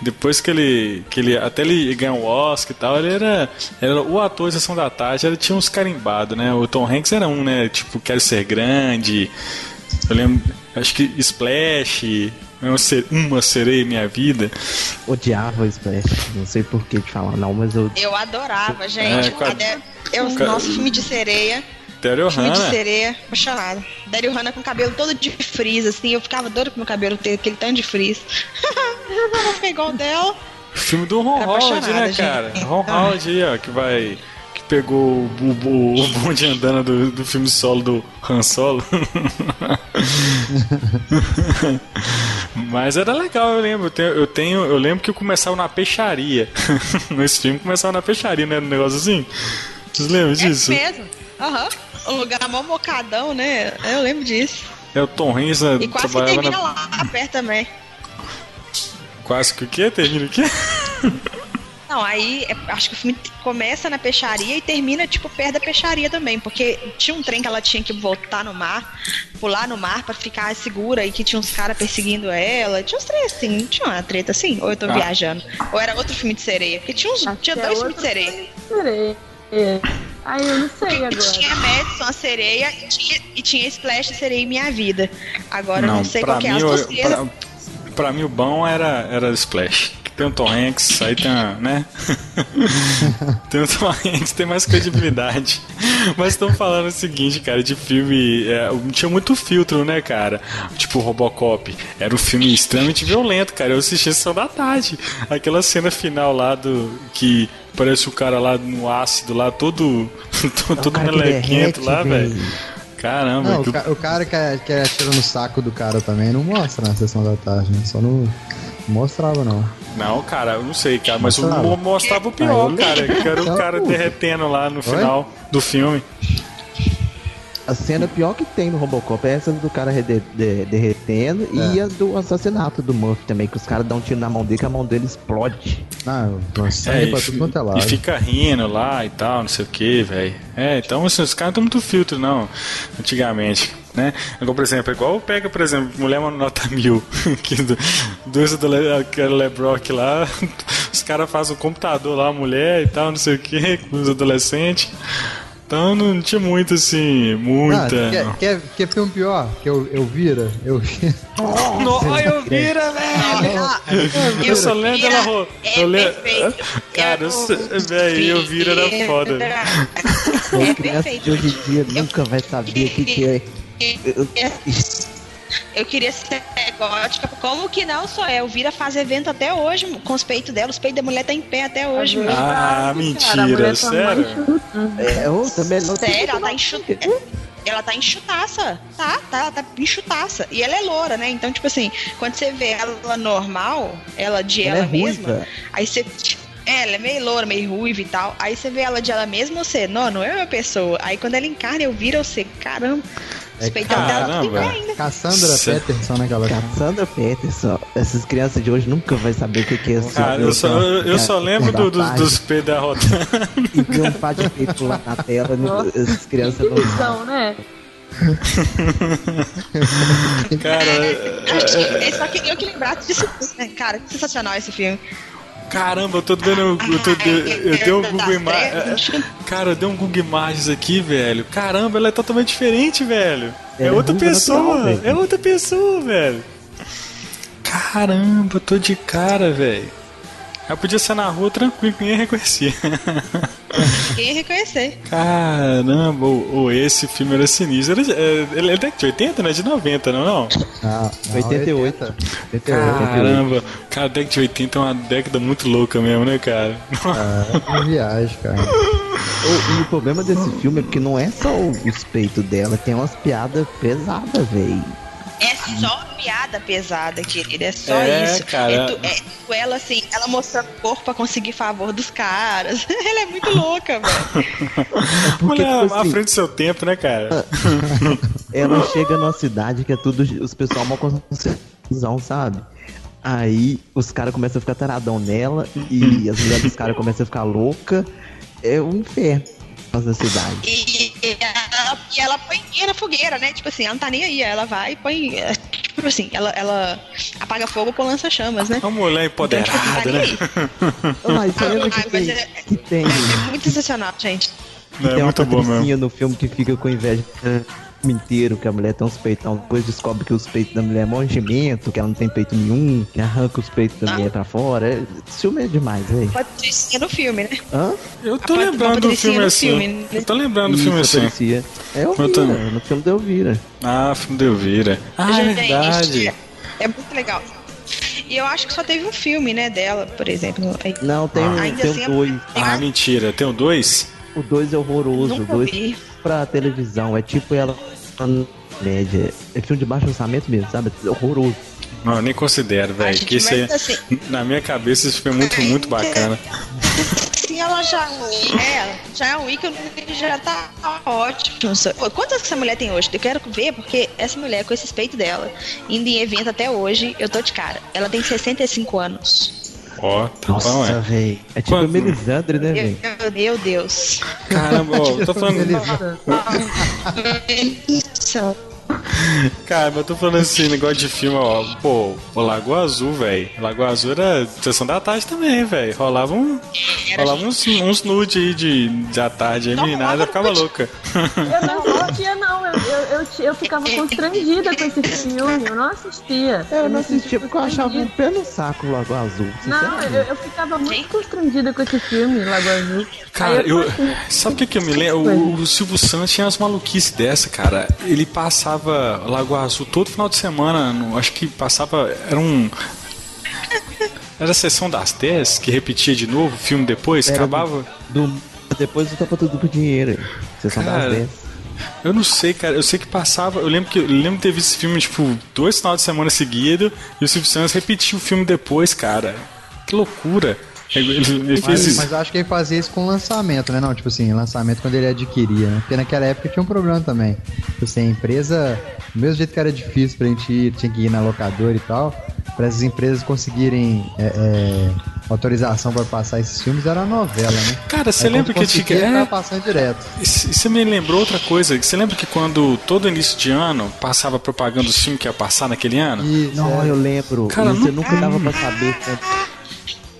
Depois que ele. que ele. Até ele ganhou o Oscar e tal, ele era. Era o ator de Sessão da Tarde, ele tinha uns carimbados, né? O Tom Hanks era um, né? Tipo, quero ser grande. Eu lembro. Acho que Splash. Uma se- uma sereia em minha vida. Odiava o Splash. Não sei por que te falar, não, mas eu. Eu adorava, gente. É, Ade- Eu, nossa, filme de sereia. Daryl Filme de Hannah. sereia, apaixonada. Daryl Hannah com o cabelo todo de frizz, assim. Eu ficava doida com meu cabelo ter aquele tanto de frizz. <laughs> Não ficar igual dela. Filme do Ron Howard, né, cara? gente. Ron Howard aí, ó, que vai. que pegou o, o, o bonde andando do, do filme solo do Han Solo. <laughs> Mas era legal, eu lembro. Eu tenho, eu tenho- eu lembro que eu começava na peixaria. <laughs> Nesse filme começava na peixaria, né? Um negócio assim. Vocês lembram disso? É mesmo. Aham. Um lugar mó mocadão, né? Eu lembro disso. É o Tom Hanks, né? E quase que termina na- lá perto também. Quase que o quê? Termina o quê? Não, aí é- acho que o filme começa na peixaria e termina, tipo, perto da peixaria também. Porque tinha um trem que ela tinha que voltar no mar, pular no mar pra ficar segura e que tinha uns caras perseguindo ela. Tinha uns trem assim, não tinha uma treta assim? Ou eu tô Ah. viajando? Ou era outro filme de sereia? Porque tinha, uns, tinha que é dois filmes de sereia. Sereia. É. Ai, eu não sei agora. Tinha Madison, a sereia, e tinha, e tinha Splash, a sereia em minha vida. Agora eu não, sei qual é. mim, duas primeiras- pra, pra mim o bom era, era Splash. Tem o Tom Hanks, aí tem a, né? <laughs> tem o Tom Hanks, tem mais credibilidade. Mas estão falando o seguinte, cara, de filme. é, tinha muito filtro, né, cara? Tipo Robocop. Era um filme extremamente violento, cara. Eu assisti a sessão da tarde. Aquela cena final lá do. que parece o cara lá no ácido lá, todo. <laughs> todo que melequento lá, velho. Caramba, Não, que- o, ca- o cara que, é- que atira no saco do cara também não mostra na sessão da tarde, né? Só não mostrava, não. Não, cara, eu não sei, cara, mas o Mostrava? mo- mostrava o pior, cara, que era o <laughs> cara derretendo lá no final do filme. A cena pior que tem no Robocop é essa do cara rede- de- derretendo É. e a do assassinato do Murphy também, que os caras dão um tiro na mão dele que a mão dele explode. Ah, sangue É, pra e, tudo quanto é e lado. fica rindo lá e tal, não sei o que, velho. É, então assim, os caras não têm muito filtro, não, antigamente, né? Agora, por exemplo, é igual pega, por exemplo, Mulher Nota <laughs> Mil, que do, dois adolescentes, aquele Lebrock lá, <laughs> os caras fazem o computador lá, a mulher e tal, não sei o que, com os adolescentes. Então não tinha muito assim, Ah, muita. quer, quer, quer filme pior? Que eu, eu vira? Eu vira. Nossa, <laughs> eu vira, velho! Eu só lembro dela. ro- É Eu lembro. perfeito. <laughs> Cara, eu sei- velho, eu vira era foda. <laughs> A criança perfeito. de hoje em dia nunca vai saber o que, que é. Eu- Eu queria ser gótica. Como que não sou eu? Vira faz evento até hoje com os peitos dela. Os peitos da mulher tá em pé até hoje. Ah, Cara, a mentira, tá sério? chuta. É, ô, também não Sério, ela tá enxutaça. Ela tá enxutaça, tá? tá? Ela tá enxutaça. E ela é loura, né? Então, tipo assim, quando você vê ela normal, ela de Ela ela, é mesma, ruiva. aí você. É, ela é meio loura, meio ruiva e tal. Aí você vê ela de ela mesma, você, não, não é uma pessoa. Aí quando ela encarna, eu viro, eu sei, caramba. Os peitão dela Caramba. ainda. Cassandra Cê- Peterson, né? Aquela... Cassandra Peterson, essas crianças de hoje nunca vai saber o que, que é esse Cara, eu só, eu, eu só lembro do, do- dos peitos da rodando. <laughs> E ver um par de peito lá na tela, não- essas crianças não. Visão, né? Cara, É só que eu que lembrasse disso. né? Cara, que sensacional esse filme. Caramba, eu tô vendo. Eu, tô, eu, dei um Google Imagens. <laughs> Cara, eu dei um Google Imagens aqui, velho. Caramba, ela é totalmente diferente, velho. É, é outra pessoa. é outra pessoa, velho. Caramba, eu tô de cara, velho. Eu podia ser na rua tranquilo, que ninguém reconhecia. <laughs> Ninguém ia reconhecer. Caramba, ô, esse filme era sinistro. É, ele é década de 80, né? De 90, não é? Não? Ah, não, 88. 80. 88. Caramba, cara, a década de 80 é uma década muito louca mesmo, né, cara? Ah, uma viagem, cara. O- E o problema desse filme é que não é só o- os peitos dela, tem umas piadas pesadas, velho. É só piada pesada, querido. É só É, isso. cara. É, tu- é tu- ela assim, ela mostrando o corpo pra conseguir favor dos caras. <laughs> ela é muito louca, velho. <laughs> Porque, Mulher tipo à assim, frente do seu tempo, né, cara? <laughs> ela chega numa cidade que é tudo. Os pessoal mal confusão, sabe? Aí os caras começam a ficar taradão nela e as mulheres dos caras começam a ficar louca. É um inferno na cidade. E, e ela, e ela põe na fogueira, né? Tipo assim, ela não tá nem aí. Ela vai e põe. é, Tipo assim, ela, ela apaga fogo com lança-chamas, né? Uma mulher Então, tipo tá empoderada, né? Ah, que mas tem, é- que tem, É muito sensacional, gente. É tem uma muito bom mesmo. no filme que fica com inveja inteiro, que a mulher tem uns peitão, depois descobre que os peitos da mulher é mongimento, que ela não tem peito nenhum, que arranca os peitos da Ah. mulher pra fora. É, filme é demais, velho. Patricinha no filme, né? Hã? Eu tô A lembrando do filme assim. filme, né? Eu tô lembrando do filme assim. parecia. É o Eu também. no filme da Elvira. Ah, filme do Elvira. Ah, é verdade. É, é muito legal. E eu acho que só teve um filme, né, dela, por exemplo. Não, tem, um- Ainda tem assim, o dois. Ah, mentira. Tem o dois? O dois é horroroso. O Nunca dois vi. pra televisão. É tipo ela média. É filme de baixo orçamento mesmo, sabe? É horroroso. Não, eu nem considero, velho. Que isso aí, assim- na minha cabeça, isso foi muito, muito bacana. Sim, ela já é, já é um ícone que já tá ótimo. Quantas que essa mulher tem hoje? Eu quero ver, porque essa mulher, com esse peito dela, indo em evento até hoje, eu tô de cara. Ela tem 65 anos. Ó, tá bom, Nossa, é. velho. É tipo a Melisandre, né, velho? Meu, meu Deus. Caramba, ó, <laughs> eu tô falando. Isso. Cara, mas eu tô falando assim, negócio de filme, ó. Pô, o Lagoa Azul, velho. Lagoa Azul era sessão da tarde também, velho. Rolava, um, Era rolava uns, uns nude aí de, da tarde. Aí a meninada ficava nude. louca. Eu não assistia, não. Eu, eu, eu, eu ficava constrangida com esse filme. Eu não assistia. Eu não me assistia porque eu achava um pé no saco o Lago Azul. Não, eu, eu ficava muito constrangida com esse filme, Lago Azul. Cara, eu. assim, Sabe o que, que eu me lembro? O, o Silvio Santos tinha umas maluquices dessa, cara. Ele passava Lagoa Azul todo final de semana. no- acho que passava. Era um. Era a sessão das 10 que repetia de novo o filme depois, Era acabava. Do, depois eu tava tudo por dinheiro. Sessão Cara, das 10. Eu não sei, cara. Eu sei que passava. Eu lembro que eu lembro ter visto esse filme, tipo, dois finais de semana seguido e o Silvio Santos repetiu o filme depois, cara. Que loucura. Ele, ele fez Mas, isso. mas eu acho que ele fazia isso com lançamento, né? Não, tipo assim, lançamento quando ele adquiria, né? Porque naquela época tinha um problema também. Tipo assim, a empresa, do mesmo jeito que era difícil pra gente ir, tinha que ir na locadora e tal, para essas empresas conseguirem é, é, autorização pra passar esses filmes, era uma novela, né? Cara, você lembra que tinha. É, passando direto. Isso isso me lembrou outra coisa. Você lembra que quando todo início de ano passava propaganda do filme que ia passar naquele ano? E, Não, eu lembro. Cara, você não- nunca dava pra saber quanto.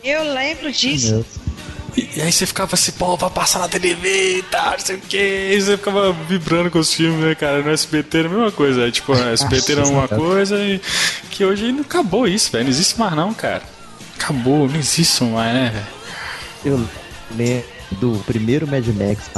Eu lembro disso. E, e aí você ficava assim, pô, vai passar na TV e tal, não sei o que. E você ficava vibrando com os filmes, né, cara? No SBT era a mesma coisa. Aí, tipo, <laughs> no SBT era uma coisa e que hoje não acabou isso, velho. Não existe mais não, cara. Acabou, não existe mais, né, velho? Eu lembro do primeiro Mad Max,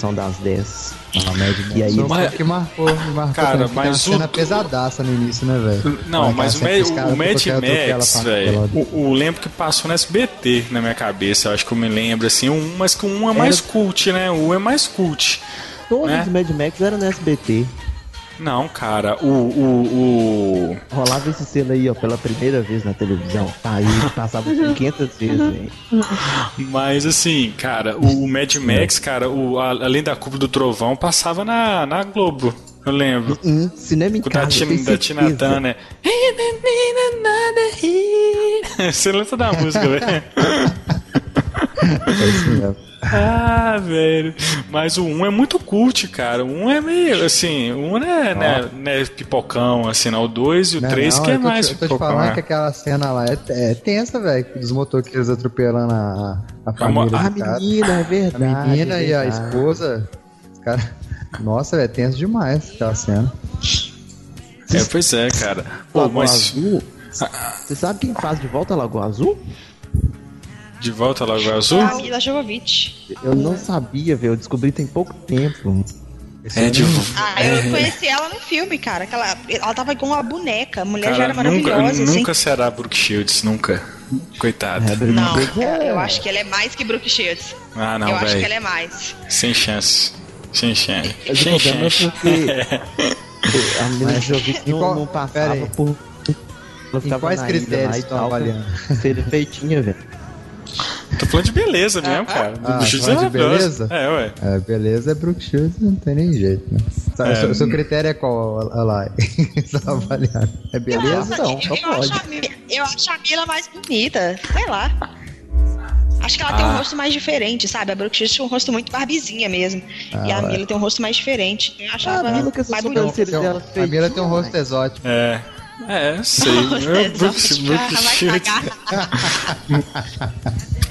Ação das 10. Ah, Mad Max. E aí, mas- que marcou, me marcou Cara, também, mas uma cena o- pesadaça no início, né, velho? Não, mas o, caras o Mad Max, velho, o, o lembro que passou no SBT na minha cabeça, eu acho que eu me lembro, assim, um, mas que um é mais cult, né? O é mais cult. Todos né? os Mad Max eram no SBT. Não, cara, o. o, o... Rolava esse selo aí, ó, pela primeira vez na televisão. Tá aí, passava 500 vezes, velho. Mas assim, cara, o, o Mad Max, cara, o, a- além da Cúpula do Trovão, passava na, na Globo. Eu lembro. Hum, cinema em Com da casa. Tina, da Tina certeza. Turner. <laughs> Você lembra da música, velho? <laughs> É isso mesmo. <laughs> Ah, velho. Mas o 1 é muito cult, cara. O 1 é meio, assim, o 1 não é, né, não é pipocão, assim, não. O 2 e o Não, 3 não, que é eu mais te- eu tô te pipocão. falando é. que aquela cena lá é, é tensa, velho. Dos motoqueiros atropelando a, a família A do cara. menina, é <laughs> A verdade. menina é e a verdade. esposa. Os cara... Nossa, velho, é tenso demais aquela cena. É, pois é, cara. Pô, Lagoa mas Azul. Você sabe quem faz de volta a Lagoa Azul? De volta lá Lagoa Azul? Mila Jovovich. Eu não sabia, velho. Eu descobri tem pouco tempo. É de Ah, eu conheci ela no filme, cara. que ela, ela tava com uma boneca. A mulher já Cara, era nunca, maravilhosa, assim. nunca será Brooke Shields, nunca. Coitada. É, Não, é- eu acho que ela é mais que Brooke Shields. Ah, não, eu acho que ela é mais. Sem chance. Sem chance. Sem é chance. <laughs> a menina Jovic não, não passava por. Em quais critérios e estão tal, avaliando? <laughs> Feitinha, velho. Tô falando de beleza mesmo, cara. Ah, Do Shields falando de é maravilhoso. beleza? É, ué. É, beleza, é Brooke Shields, não tem nem jeito, né? É. o, seu, seu critério é qual, olha lá? <laughs> Tá avaliando. É beleza? Nossa, não, só eu, eu acho pode. a, Mi- eu acho a Mila mais bonita. Sei lá. Acho que ela tem um Ah. rosto mais diferente, sabe? A Brooke Shields tinha um rosto muito barbizinha mesmo. e a ué. Mila tem um rosto mais diferente. Eu Ah, achava a Mila essa mais bonita. dela a Mila tem um feitinha, rosto velho. exótico. É. É, sei. <laughs> Brooke, vai Shields. <laughs>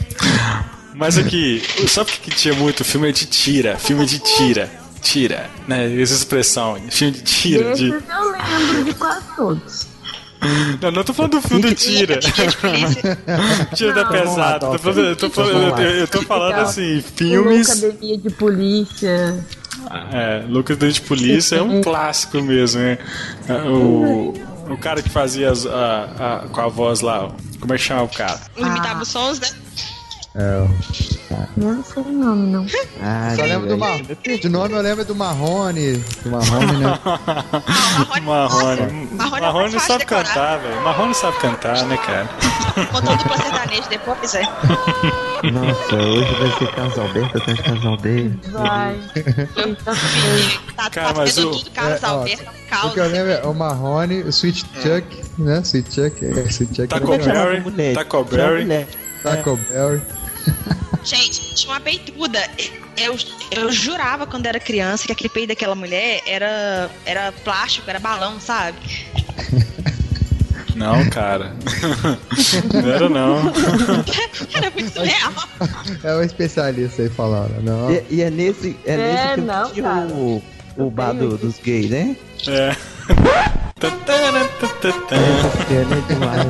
Mas aqui, sabe o que tinha muito? Filme de tira. Filme de tira. Tira. Né? Essa expressão. Filme de tira. De... eu lembro de quase todos. Não, não tô falando do filme do <laughs> tira. Tira da pesada. Tô falando, eu, tô falando, eu, eu tô falando assim, filmes. Academia de Polícia. É, Lucas Dente Polícia é um clássico mesmo, né? O, o cara que fazia as- a, a- com a voz lá, como é que chama o cara? Os imitavam os sons, né? É, Não sei o nome, não. Ah, só lembro do. Mar... De nome eu lembro do Marrone. Do Marrone, né? <laughs> Marrone. Marrone é Marrone sabe decorar. cantar, velho. Marrone sabe cantar, né, cara? Contou dupla sertaneja depois, é. Nossa, hoje vai ser Carlos Alberto atrás de Carlos Alberto. Vai. Feio. Tá, Cara, tá mas o- tudo Carlos é, ó, Alberto, O que eu lembro é o Marrone, o Sweet Chuck, né? Sweet Chuck, é, Sweet Chuck Taco legal. Berry, Taco Berry. Taco Bell. Gente, tinha uma peituda. Eu, eu jurava quando era criança que aquele peito daquela mulher era, era plástico, era balão, sabe? Não, cara. Não era não. <laughs> Era muito surreal. É o especialista aí falando, não. E, e é nesse, é nesse É, não, que tinha cara. o, o bar do- dos gays, né? É. Cena é demais.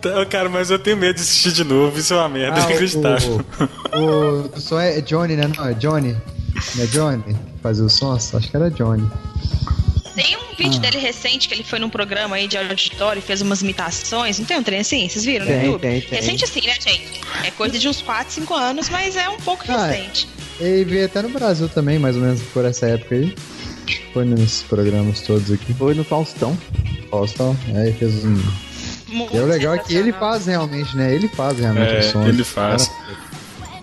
Tá, Cara, mas eu tenho medo de assistir de novo, isso é uma merda, Ah, inacreditável. o, o, o som é Johnny, né? Não, é Johnny. Não é Johnny? Fazia os sons? Acho que era Johnny. Tem um vídeo dele recente que ele foi num programa aí de auditório e fez umas imitações. Não tem um trem assim? Vocês viram no Tem, YouTube? tem, tem. Recente assim, né, gente? É coisa de uns 4, 5 anos, mas é um pouco Ah, recente. Ele veio até no Brasil também, mais ou menos por essa época aí. Foi nesses programas todos aqui. Foi no Faustão. Faustão, aí fez um. Muito E o legal é que ele faz realmente, né? Ele faz realmente É, o som. ele faz.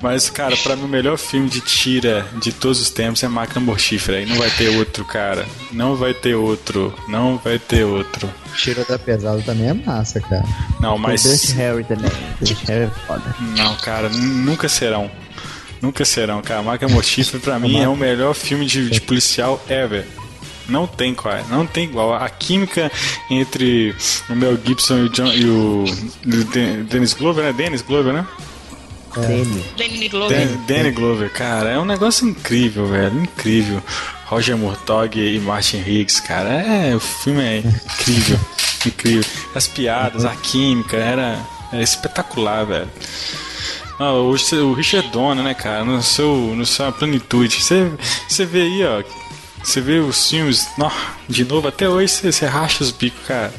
Mas, cara, pra mim o melhor filme de tira de todos os tempos é Máquina Mortífera. E não vai ter outro, cara. Não vai ter outro. Não vai ter outro. Tira da pesada também é massa, cara. Não, O mas. Harry também. Harry é foda. Não, cara, nunca serão. Nunca serão, cara. Máquina Mortífera pra mim é o melhor filme de, de policial ever. Não tem qual, não tem igual. A química entre o Mel Gibson e o, John, e o, e o Den- Dennis Glover, né? Dennis Glover, né? Danny. Danny Glover. Dan- Danny Glover, cara, é um negócio incrível, velho, incrível. Roger Murtaugh e Martin Higgs, cara, é, o filme é incrível, <laughs> incrível. As piadas, a química, era, é espetacular, velho. Ah, o, o Richard Donner, né, cara, no seu, no sua plenitude. Você, você vê aí, ó, você vê os filmes, nó, de novo, até hoje você, você racha os bicos, cara.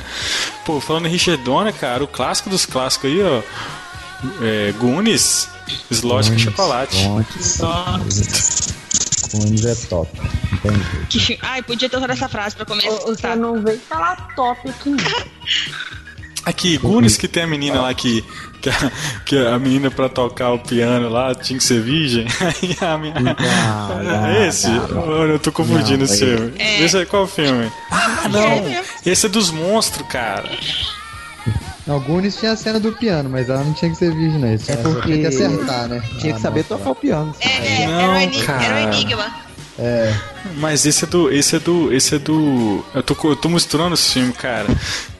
Pô, falando em Richard Donner, cara, o clássico dos clássicos aí, ó, é, Goonies, Slot com chocolate. Cones é top. Não fi- Ai, podia ter usado essa frase pra começar. Você não veio falar top aqui, não. <laughs> Aqui, Gunis que tem a menina lá que. Que a, que a menina pra tocar o piano lá tinha que ser virgem. <laughs> Aí a minha. Não, não, É esse? não. Eu tô confundindo Não, esse é filme. Esse é qual filme? Ah, não! Esse é dos monstros, cara. Alguns tinha a cena do piano, mas ela não tinha que ser virgem, né? Isso É é porque tinha que acertar, né? Tinha que Ah, saber nossa. tocar o piano. É, é, Não, era, um eni- cara. era um enigma. É, Mas esse é do. Esse é do. Esse é do. Eu tô, eu tô misturando esse filme, cara.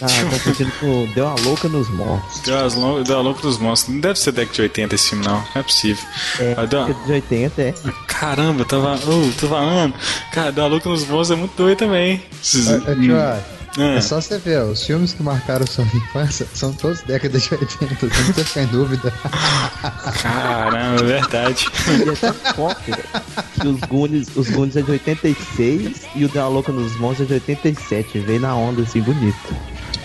Ah, confundindo com Deu uma louca nos mortos. Deu as lon- deu a louca dos monstros. Não deve ser década de 80 esse filme, não. Não é possível. É, Mas deu uma- de 80, é. Caramba, eu tava. Oh, tô falando. Cara, deu a louca nos monstros é muito doido também. Esses- É, é, Ah. é só você ver, ó, os filmes que marcaram sua infância são todos décadas de 80, você não precisa ficar em dúvida. Caramba, é verdade. E é tão forte, velho, que os Goonies, os Goonies é de 86 e o uma louca nos mortos é de 87. Veio na onda assim, bonito.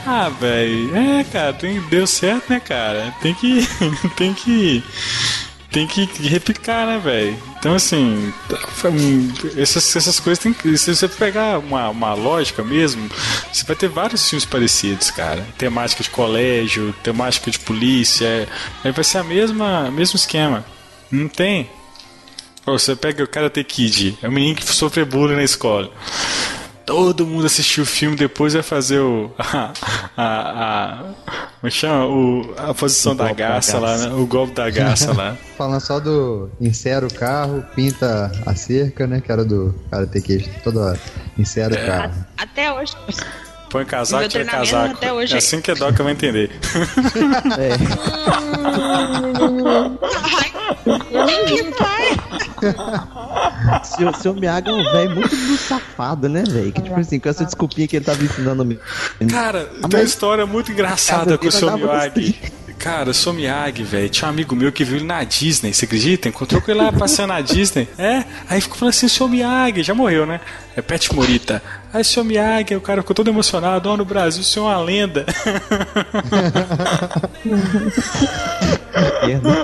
Ah, velho. É, cara, tem, deu certo, né, cara? Tem que. <laughs> tem que. Tem que replicar, né, velho? Então, assim, hum, essas, essas coisas tem que. Se você pegar uma, uma lógica mesmo, você vai ter vários filmes parecidos, cara. Temática de colégio, temática de polícia. Aí vai ser a mesma mesmo esquema. Não tem? Pô, Você pega o Karate Kid, é um menino que sofre bullying na escola. Todo mundo assistiu o filme, depois vai fazer o. <laughs> A. a, a como é que chama? O, a posição O da golpe da garça lá, garça. né? O golpe da garça lá. <laughs> Falando só do insera o carro, pinta a cerca, né? Que era do cara ter que toda hora. Insera É. o carro. Até hoje. Põe casaco, tira casaco. até hoje É é- assim que a Doca vai entender. É, Que pai? seu, seu Miyagi é um velho muito do safado, né, velho? Que tipo assim, com essa desculpinha que ele tava ensinando a mim. Cara, tem uma história muito engraçada com o seu Miyagi. Cara, o seu Miyagi, velho, tinha um amigo meu que viu ele na Disney, você acredita? Encontrou com ele lá passeando na Disney. É, aí ficou falando assim, seu Miyagi, já morreu, né? É Pet Morita. Aí, seu Miyagi, o cara ficou todo emocionado, ó, no Brasil, o senhor é uma lenda. <laughs>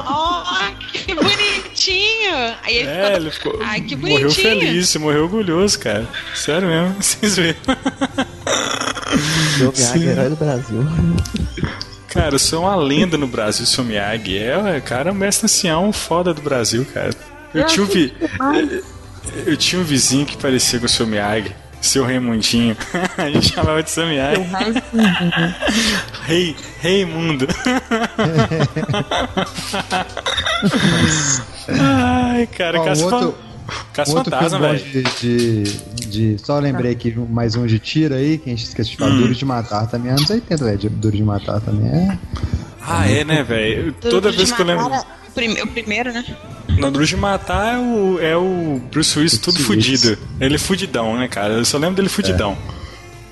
Oh, que bonitinho! Aí ele É, ficou. ele ficou. Ai, que morreu bonitinho. feliz, morreu orgulhoso, cara. Sério mesmo, <laughs> vocês viram. Seu Miyagi é herói do Brasil. Cara, eu sou uma lenda no Brasil, seu Miyagi. É, cara, é um mestre ancião foda do Brasil, cara. Eu, tinha um vi... eu tinha um vizinho que parecia com o seu Miyagi. Seu Raimundinho. <laughs> A gente chamava de seu Miyagi. Rei, Raimundo. Ai, cara, Ó, caça, outro- caça Outro fantasma, velho. de, de, de- Só lembrei aqui mais um de tiro aí, que a gente esqueceu de falar. Hum. Duro de Matar também, anos 80, velho. Duro de Matar também é. Ah, é, né, velho? Toda vez que eu lembro. O prime- o primeiro, né? No Duro de Matar é o, é o Bruce Willis Bruce Willis. fudido. Ele é fudidão, né, cara? Eu só lembro dele fudidão.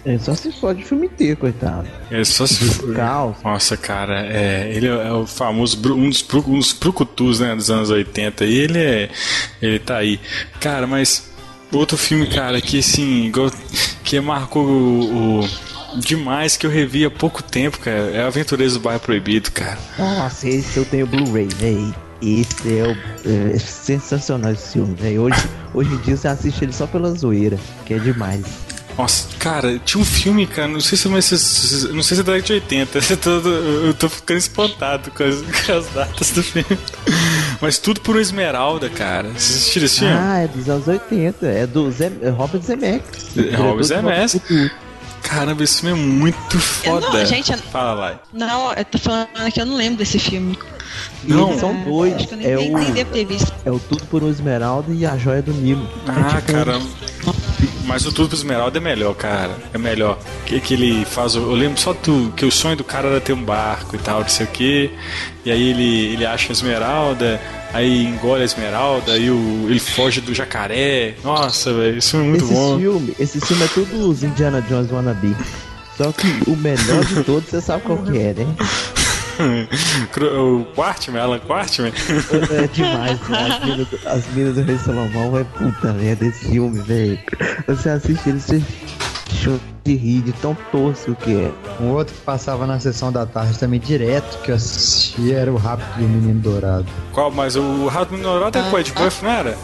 É só se for de filme inteiro, coitado. Ele só se Caos. Nossa, cara, é, ele é o famoso, um dos, um dos né, dos anos 80, e ele é, ele tá aí. Cara, mas outro filme, cara, que assim, igual- que marcou o, o- demais, que eu revi há pouco tempo, cara, é Aventureiros do Bairro Proibido, cara. Nossa, esse eu tenho Blu-ray, velho. Esse é, o, é sensacional esse filme, velho. Hoje, <laughs> hoje em dia você assiste ele só pela zoeira, que é demais. Nossa, cara, tinha um filme, cara, não sei se, mas, se- não sei se é da década de 80, <laughs> eu tô, eu tô ficando espantado com as, com as datas do filme. <laughs> Mas tudo por uma Esmeralda, cara. Vocês assistiram esse filme? Ah, é dos anos 80. É do Zé, é Robert Zemeckis. É, Robert Zemeckis. Caramba, esse filme é muito foda. não, gente, eu- Fala lá. Não, eu tô falando que eu não lembro desse filme. Não. Eles são dois. Acho que eu nem, É nem, o, devo ter visto. é o Tudo por um Esmeralda e a Joia do Nilo. Ah, é tipo, cara. Mas o Tudo pro Esmeralda é melhor, cara. É melhor. Que, que ele faz. o- Eu lembro só do, que o sonho do cara era ter um barco e tal, não sei o quê. E aí ele, ele acha a Esmeralda, aí engole a Esmeralda, aí o, ele foge do jacaré. Nossa, velho, isso é muito esse bom. filme, esse filme é tudo os Indiana Jones wannabe. Só que o melhor de todos, você sabe qual que é, né? <laughs> o Quartman, Alan Quartman. É demais, né? As minas do, as minas do Rei Salomão é puta merda esse filme, velho. Você assiste ele, você de rir de tão tosco que é. Um outro que passava na sessão da tarde também direto, que eu assistia, era o Rápido do Menino Dourado. Qual? Mas o Rato Minorado é com o Ed Buff, não era?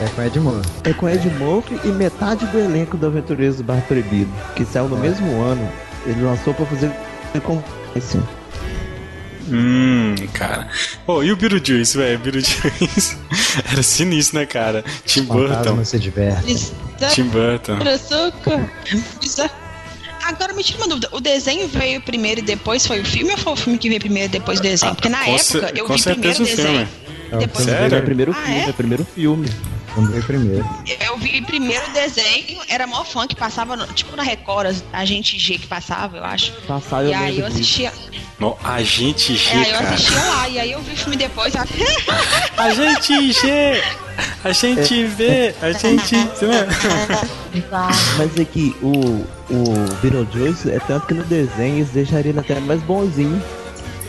É com Ed Murphy. É com Ed Murphy e metade do elenco do Aventureiros do Bar Proibido, que saiu no mesmo ano. Ele lançou pra fazer com esse. Hum, cara. Pô, e o Beetlejuice, velho? Beetlejuice <laughs> era sinistro, né, cara? Tim Burton. Se diverte. Tim Burton. Açúcar. Agora me tira uma dúvida, o desenho veio primeiro e depois foi o filme ou foi o filme que veio primeiro e depois o desenho? Porque na Ah, com época eu vi primeiro o o filme. desenho. Depois Sério? É o primeiro Ah, filme, é? é o primeiro filme. Veio primeiro. Eu vi primeiro o desenho, era mó fã que passava, no- tipo na Record, a gente G que passava, eu acho. Passar, e eu aí eu assistia. No, Agente G, É, aí eu cara. assistia lá, e aí eu vi o filme depois. a- Agente G! A gente vê, a gente. <laughs> Mas é que o, o Beetlejuice é tanto que no desenho eles deixariam ele até mais bonzinho.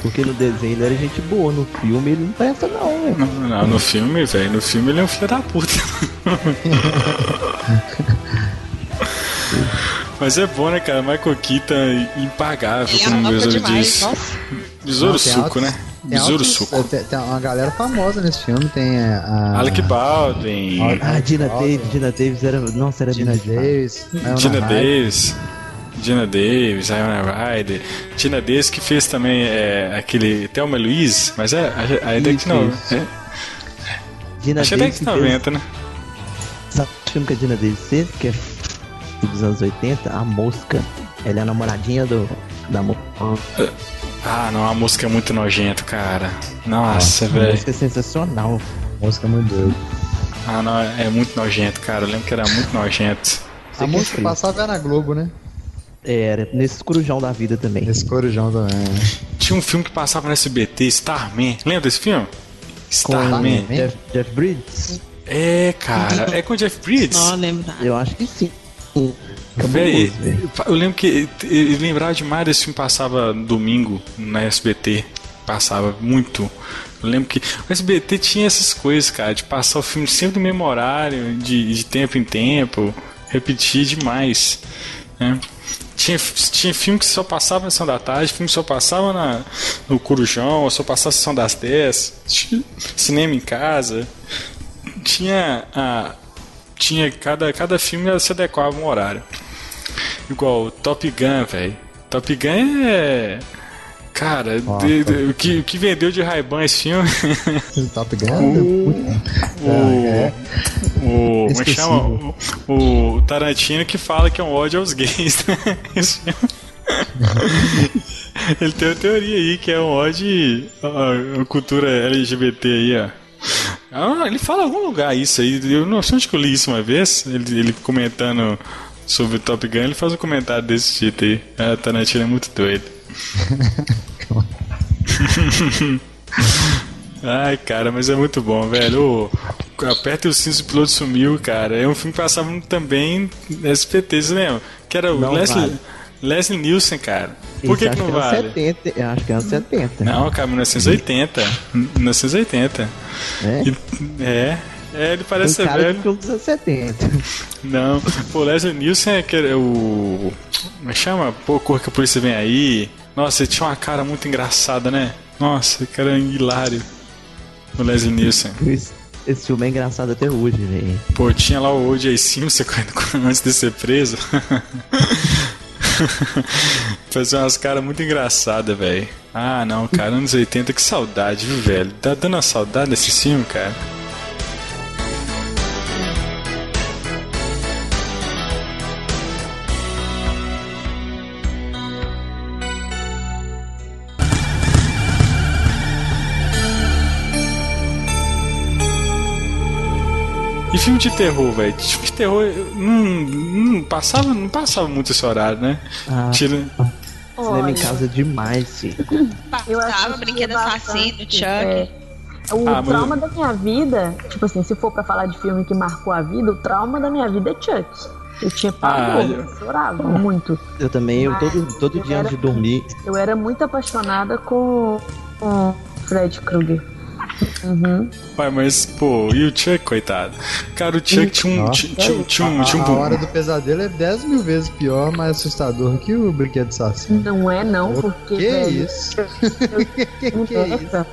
Porque no desenho ele era gente boa, no filme ele não presta não, velho. Não, não, no filme, velho. No filme ele é um filho da puta. <laughs> Mas é bom, né, cara? Michael Keaton impagável, é como o Besouro disse. nossa. Besouro suco, altos- né? Besouro suco. tem, tem uma galera famosa nesse filme. Tem a. Alec Baldwin, Ah, Ah, Dina Baldwin. Davis, Dina Davis era. Nossa, era demais. Davis. Ryder. Davis. Gina Davis, Iona Ryder. Gina Davis que fez também é, aquele Thelma Louise, mas é a, a Isso, que não. isso. É, Dina acho que é Davis que de fez- 90, né? Sabe o filme que a Dina Davis fez? Que é dos anos 80? A Mosca. Ela é a namoradinha do, da Mosca. Ah, não, a música é muito nojento, cara. Nossa, A velho. música é sensacional. Música muito doida. Ah, não, é muito nojento, cara. Eu lembro que era muito nojento. A música passava na Globo, né? Era, nesse corujão da vida também. Esse corujão também. Tinha um filme que passava no SBT, Starman. Lembra desse filme? Starman. Starman. Jeff, Jeff Bridges? É, cara. É com o Jeff Bridges? Não lembro. Eu acho que sim. Véi, eu lembro que eu lembrava demais desse filme passava domingo na SBT. Passava muito. Eu lembro que o SBT tinha essas coisas, cara, de passar o filme sempre no mesmo horário, de, de tempo em tempo, repetir demais. né? Tinha, tinha filme que só passava na sessão da tarde, filme que só passava na, no Corujão, ou só passava na sessão das 10, tinha cinema em casa. Tinha a, tinha cada, cada filme se adequava a um horário. Igual Top Gun, velho. Top Gun é. Cara, o, que, o que vendeu de Ray-Ban esse filme? <laughs> Top Gun. o. é. O. Como é que Esquecível. chama? O, o Tarantino que fala que é um ódio aos gays, né? <laughs> Esse filme. <laughs> Ele tem uma teoria aí que é um ódio à cultura LGBT aí, ó. Ah, ele fala em algum lugar isso aí. Eu não sei onde que eu li isso uma vez. Ele, ele comentando sobre Top Gun, ele faz um comentário desse tipo aí. Ah, Tarantino é muito doido. <laughs> Ai, cara, mas é muito bom, velho. Ô, Aperta o cinto, o piloto sumiu, cara. É um filme que passava também no SPT, você lembra? Que era o Não Leslie, vale. Leslie Nielsen, cara. Por que, que não é anos vale? 70, eu acho que é anos 70. Não, cara, 1980. 1980. né? E- É, é, ele parece ser velho. filme dos anos 70. Não, pô, Leslie Nielsen é que é o. Como é que chama? Pô, Cor que a Polícia Vem Aí. Nossa, ele tinha uma cara muito engraçada, né? Nossa, que era hilário. O Leslie Nielsen. Esse, filme é engraçado até hoje, velho. Pô, tinha lá o O.J. Simpson <laughs> antes de ser preso. <laughs> Fazia umas caras muito engraçadas, velho. Ah, não, cara, anos 80, que saudade, viu, velho? Tá dando uma saudade desse filme, cara. E filme de terror, velho? Filme de terror eu não, não passava, não passava muito esse horário, né? Ah, Tira... cinema em casa demais, filho. Eu Passava Brinquedo Assassino, Chuck. é. O Ah, mas- trauma da minha vida, tipo assim, se for pra falar de filme que marcou a vida, o trauma da minha vida é Chuck. Eu tinha pavor, Ah, eu chorava muito. Eu também, eu todo, todo dia antes de dormir, Eu era muito apaixonada com, com Fred Krueger. Uhum. Ué, mas, pô, e o Chuck, coitado? Cara, o Chuck tinha um. Ó. Tinha, tinha, tinha um. Tinha um a hora do pesadelo é 10 mil vezes pior, mais assustador que o brinquedo assassino. Não é não, porque Que velho, isso? <laughs> <laughs> que, que é isso?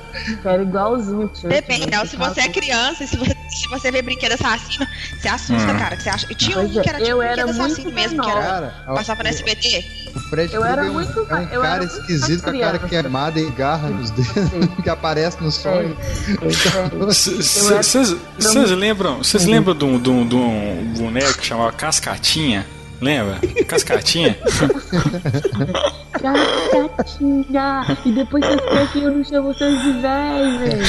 era igualzinho o Chuck. Depende, não, se você é criança, se você, se você vê brinquedo assassino, você assusta, Hum. cara. Que você acha... Tinha um é, que era tipo eu um brinquedo assassino mesmo, que menor. era. Cara, Passava no SBT. O Fred Eu era Krueger é um- muito- é um cara esquisito com a cara queimada e garra nos dedos <laughs> que aparece no sonho. Vocês lembram, vocês lembram de um, de um- de um boneco que chamava Cascatinha? Lembra? Cascatinha? <laughs> Catinha! E depois vocês ficam aqui, eu não chamo vocês de véi, velho.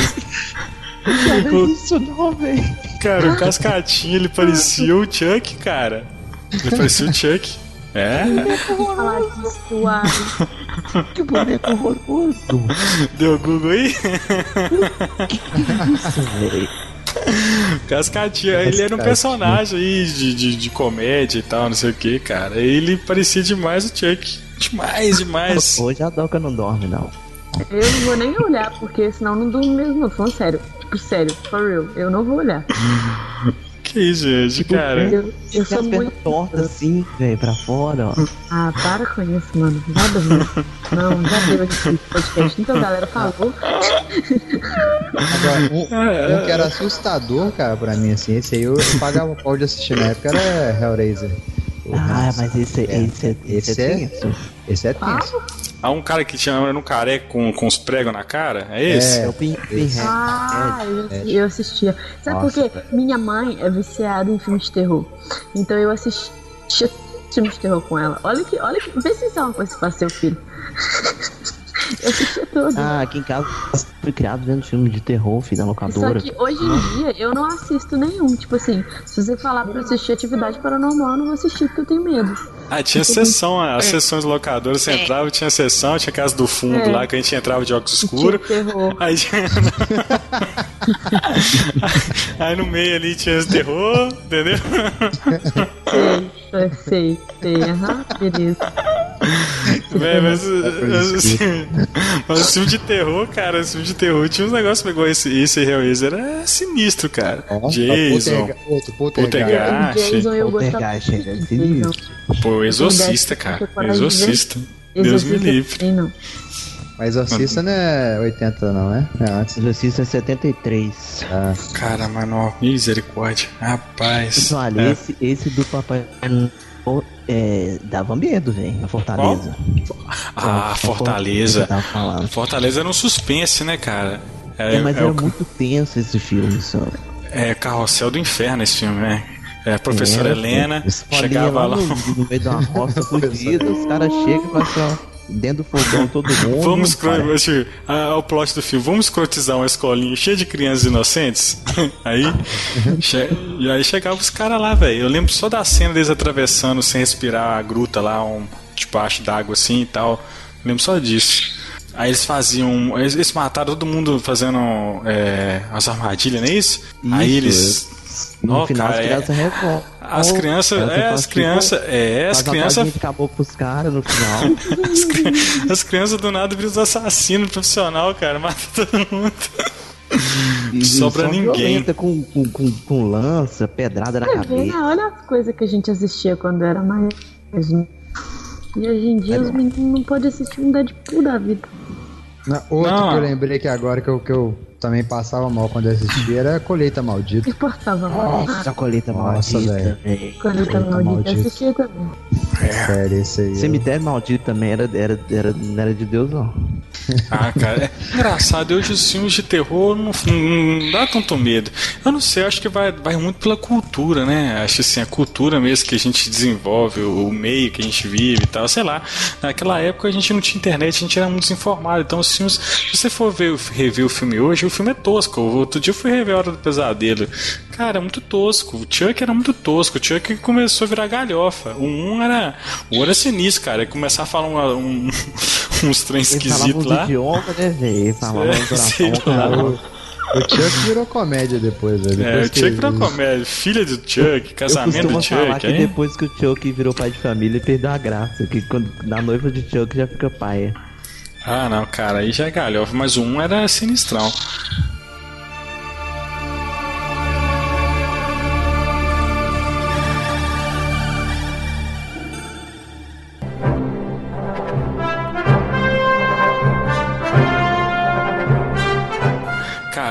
Não isso não, velho. Cara, o Cascatinha ele parecia o Chuck, cara. Ele parecia o Chuck. É, Falar disso, suave. <laughs> Que boneco horroroso. deu Google aí? <laughs> Isso, velho. Cascatinha, ele era um personagem aí de, de, de comédia e tal, não sei o que, cara. Ele parecia demais o Chuck. Demais, demais. <laughs> Hoje a Doca não dorme, não. Eu não vou nem olhar, porque senão não durmo mesmo, não. Falando sério. Tipo, sério, for real. Eu não vou olhar. Que isso, gente, cara. Eu, eu sou muito. tortas assim, velho, pra fora, ó. Ah, para com isso, mano. Já dormi. Não, já deu esse podcast. Então, galera, falou. Agora, um, um que era assustador, cara, pra mim, assim, esse aí eu, eu pagava pau de assistir na época, era Hellraiser. Ah, mas esse, É. esse, é, esse, Esse é é- tenso. Esse é tenso. Há um cara que tinha era um careca com, com os pregos na cara? É esse? É o Pin, Pinhead. Ah, eu, eu assistia. Sabe por Nossa, quê? Minha mãe é viciada em filmes de terror. Então eu assistia filmes de terror com ela. Olha que, olha que. Vê se isso é uma coisa para seu filho. <laughs> eu assistia tudo. Ah, aqui em casa fui criado vendo filme de terror, filho da Só locadora. que hoje em dia eu não assisto nenhum. Tipo assim, se você falar pra assistir atividade paranormal, eu não vou assistir porque eu tenho medo. Ah, tinha sessão, as sessões locadoras, você É. entrava, tinha sessão, tinha casa do fundo É. lá, que a gente entrava de óculos escuros. terror. <laughs> Aí, tinha- <laughs> aí no meio ali tinha esse terror, entendeu? Sei, sei, sei. Aham, beleza. <laughs> Véi, mas, por isso que- assim, mas o filme de terror, cara, o filme de terror tinha uns negócios pegou esse, esse Hellraiser era sinistro, cara. Ó, Jason, Polterga- Outro, Poltergeist. Jason eu gostava é pô, Exorcista, cara. Exorcista. Deus me Exorcista livre. Mas assista não é 80 não, é? É antes. Exorcista é 73. Ah, Cara, mano, misericórdia. Rapaz. Olha, É. esse, esse do Papai é, dava medo, velho, a Fortaleza. Ah, A Fortaleza. falando. Fortaleza era um suspense, né, cara? É, É, mas é era o muito tenso esse filme, só. é Carrossel do Inferno esse filme, né? É, a professora Helena chegava lá. no, no meio de uma roça <laughs> fugida, os caras chegam e passam ó, dentro do fogão todo <laughs> mundo. Vamos cara. escro- assim, ah, o plot do filme, vamos escrotizar uma escolinha cheia de crianças inocentes. <laughs> aí, che- e aí chegava os caras lá, velho. Eu lembro só da cena deles atravessando sem respirar a gruta lá, um debaixo d'água assim e tal. lembro só disso. Aí eles faziam. Eles, eles mataram todo mundo fazendo é, as armadilhas, não é isso? aí Isso, eles. No Ó, final, cara, as é- crianças revoltam. As crianças, Elas é, as crianças, é, as crianças, caboclo pros caras no final. <laughs> as, cri- as crianças do nada viram os assassinos profissional, cara, mata todo mundo. E Sobra ninguém. Com, com, com, com lança, pedrada na vendo? cabeça. Olha as coisas que a gente assistia quando era mais. E hoje em dia os meninos não podem assistir um Deadpool da vida. na- outro Não. que eu lembrei que agora que eu, que eu também passava mal quando eu assistia era Colheita Maldita. E passava mal. Nossa, a colheita Nossa, maldita, velho. velho. Colheita maldito, eu Maldita. assistia também. Sério, esse aí. Cemitério maldito também era, era, era, não era de Deus, não. Ah, cara, é engraçado. Hoje os filmes de terror não, não, dá tanto medo. Eu não sei, acho que vai, vai muito pela cultura, né? Acho assim, a cultura mesmo que a gente desenvolve, o, meio que a gente vive e tal, sei lá. Naquela época a gente não tinha internet, a gente era muito desinformado. Então os filmes, se você for ver, rever o filme hoje, o filme é tosco. Outro dia eu fui rever a Hora do Pesadelo. Cara, é muito tosco. O Chuck era muito tosco. O Chuck começou a virar galhofa. O um era. O outro era sinistro, cara. Ele começar a falar um, um- <laughs> uns falavam esquisitos os lá. idiomas, né, velho? Eles falavam É, sei lá. <laughs> O Chuck virou comédia depois, velho. É, o Chuck virou comédia. Filha do Chuck, casamento do falar Chuck, que hein? depois que o Chuck virou pai de família, ele perdeu a graça. Que quando, na noiva de Chuck já fica pai. Ah, não, cara, aí já é galhofa. Mas um era sinistrão.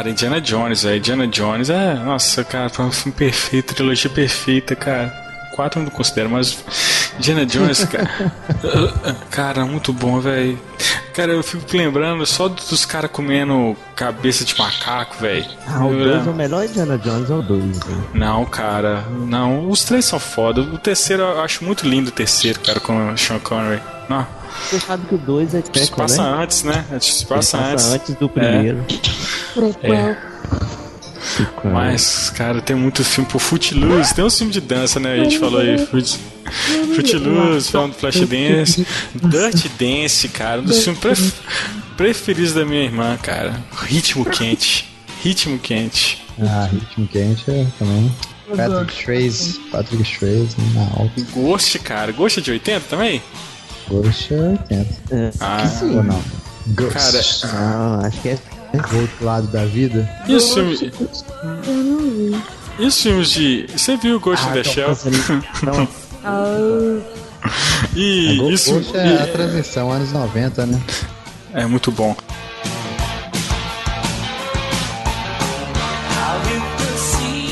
Cara, Indiana Jones, velho. Indiana Jones é. Nossa, cara, foi um filme perfeito, trilogia perfeita, cara. Quatro eu não considero, mas Indiana Jones, cara. <laughs> cara, muito bom, velho. Cara, eu fico lembrando só dos caras comendo cabeça de macaco, velho. Ah, o 2 é o melhor Indiana Jones é o 2. Não, cara. Não, os três são foda. O terceiro eu acho muito lindo o terceiro, cara, com o Sean Connery. Não. Você sabe que o 2 é Se passa né? antes, né? Se passa, Ele antes. passa antes do primeiro. Prequel. Mas, cara, tem muito filme por Footloose. Tem um filme de dança, né? A gente falou aí. Foot- Footloose, falando do Flashdance. Dirty Dance, cara. Um dos filmes pref- preferidos da minha irmã, cara. Ritmo quente. Ritmo quente. Ah, ritmo quente é também. Patrick Swayze. Patrick Swayze na alta. Ghost, cara. Ghost é de 80 também? Ghost é 80. É, Ah, Ou não? Ghost. Cara, ah, acho que é. O outro lado da vida. e os filmes, Eu não vi. e os filmes de. Você viu Ghost in the então, Shell? Não, Ah, <laughs> E Ghost isso. Ghost é a transição, anos 90, né? É muito bom.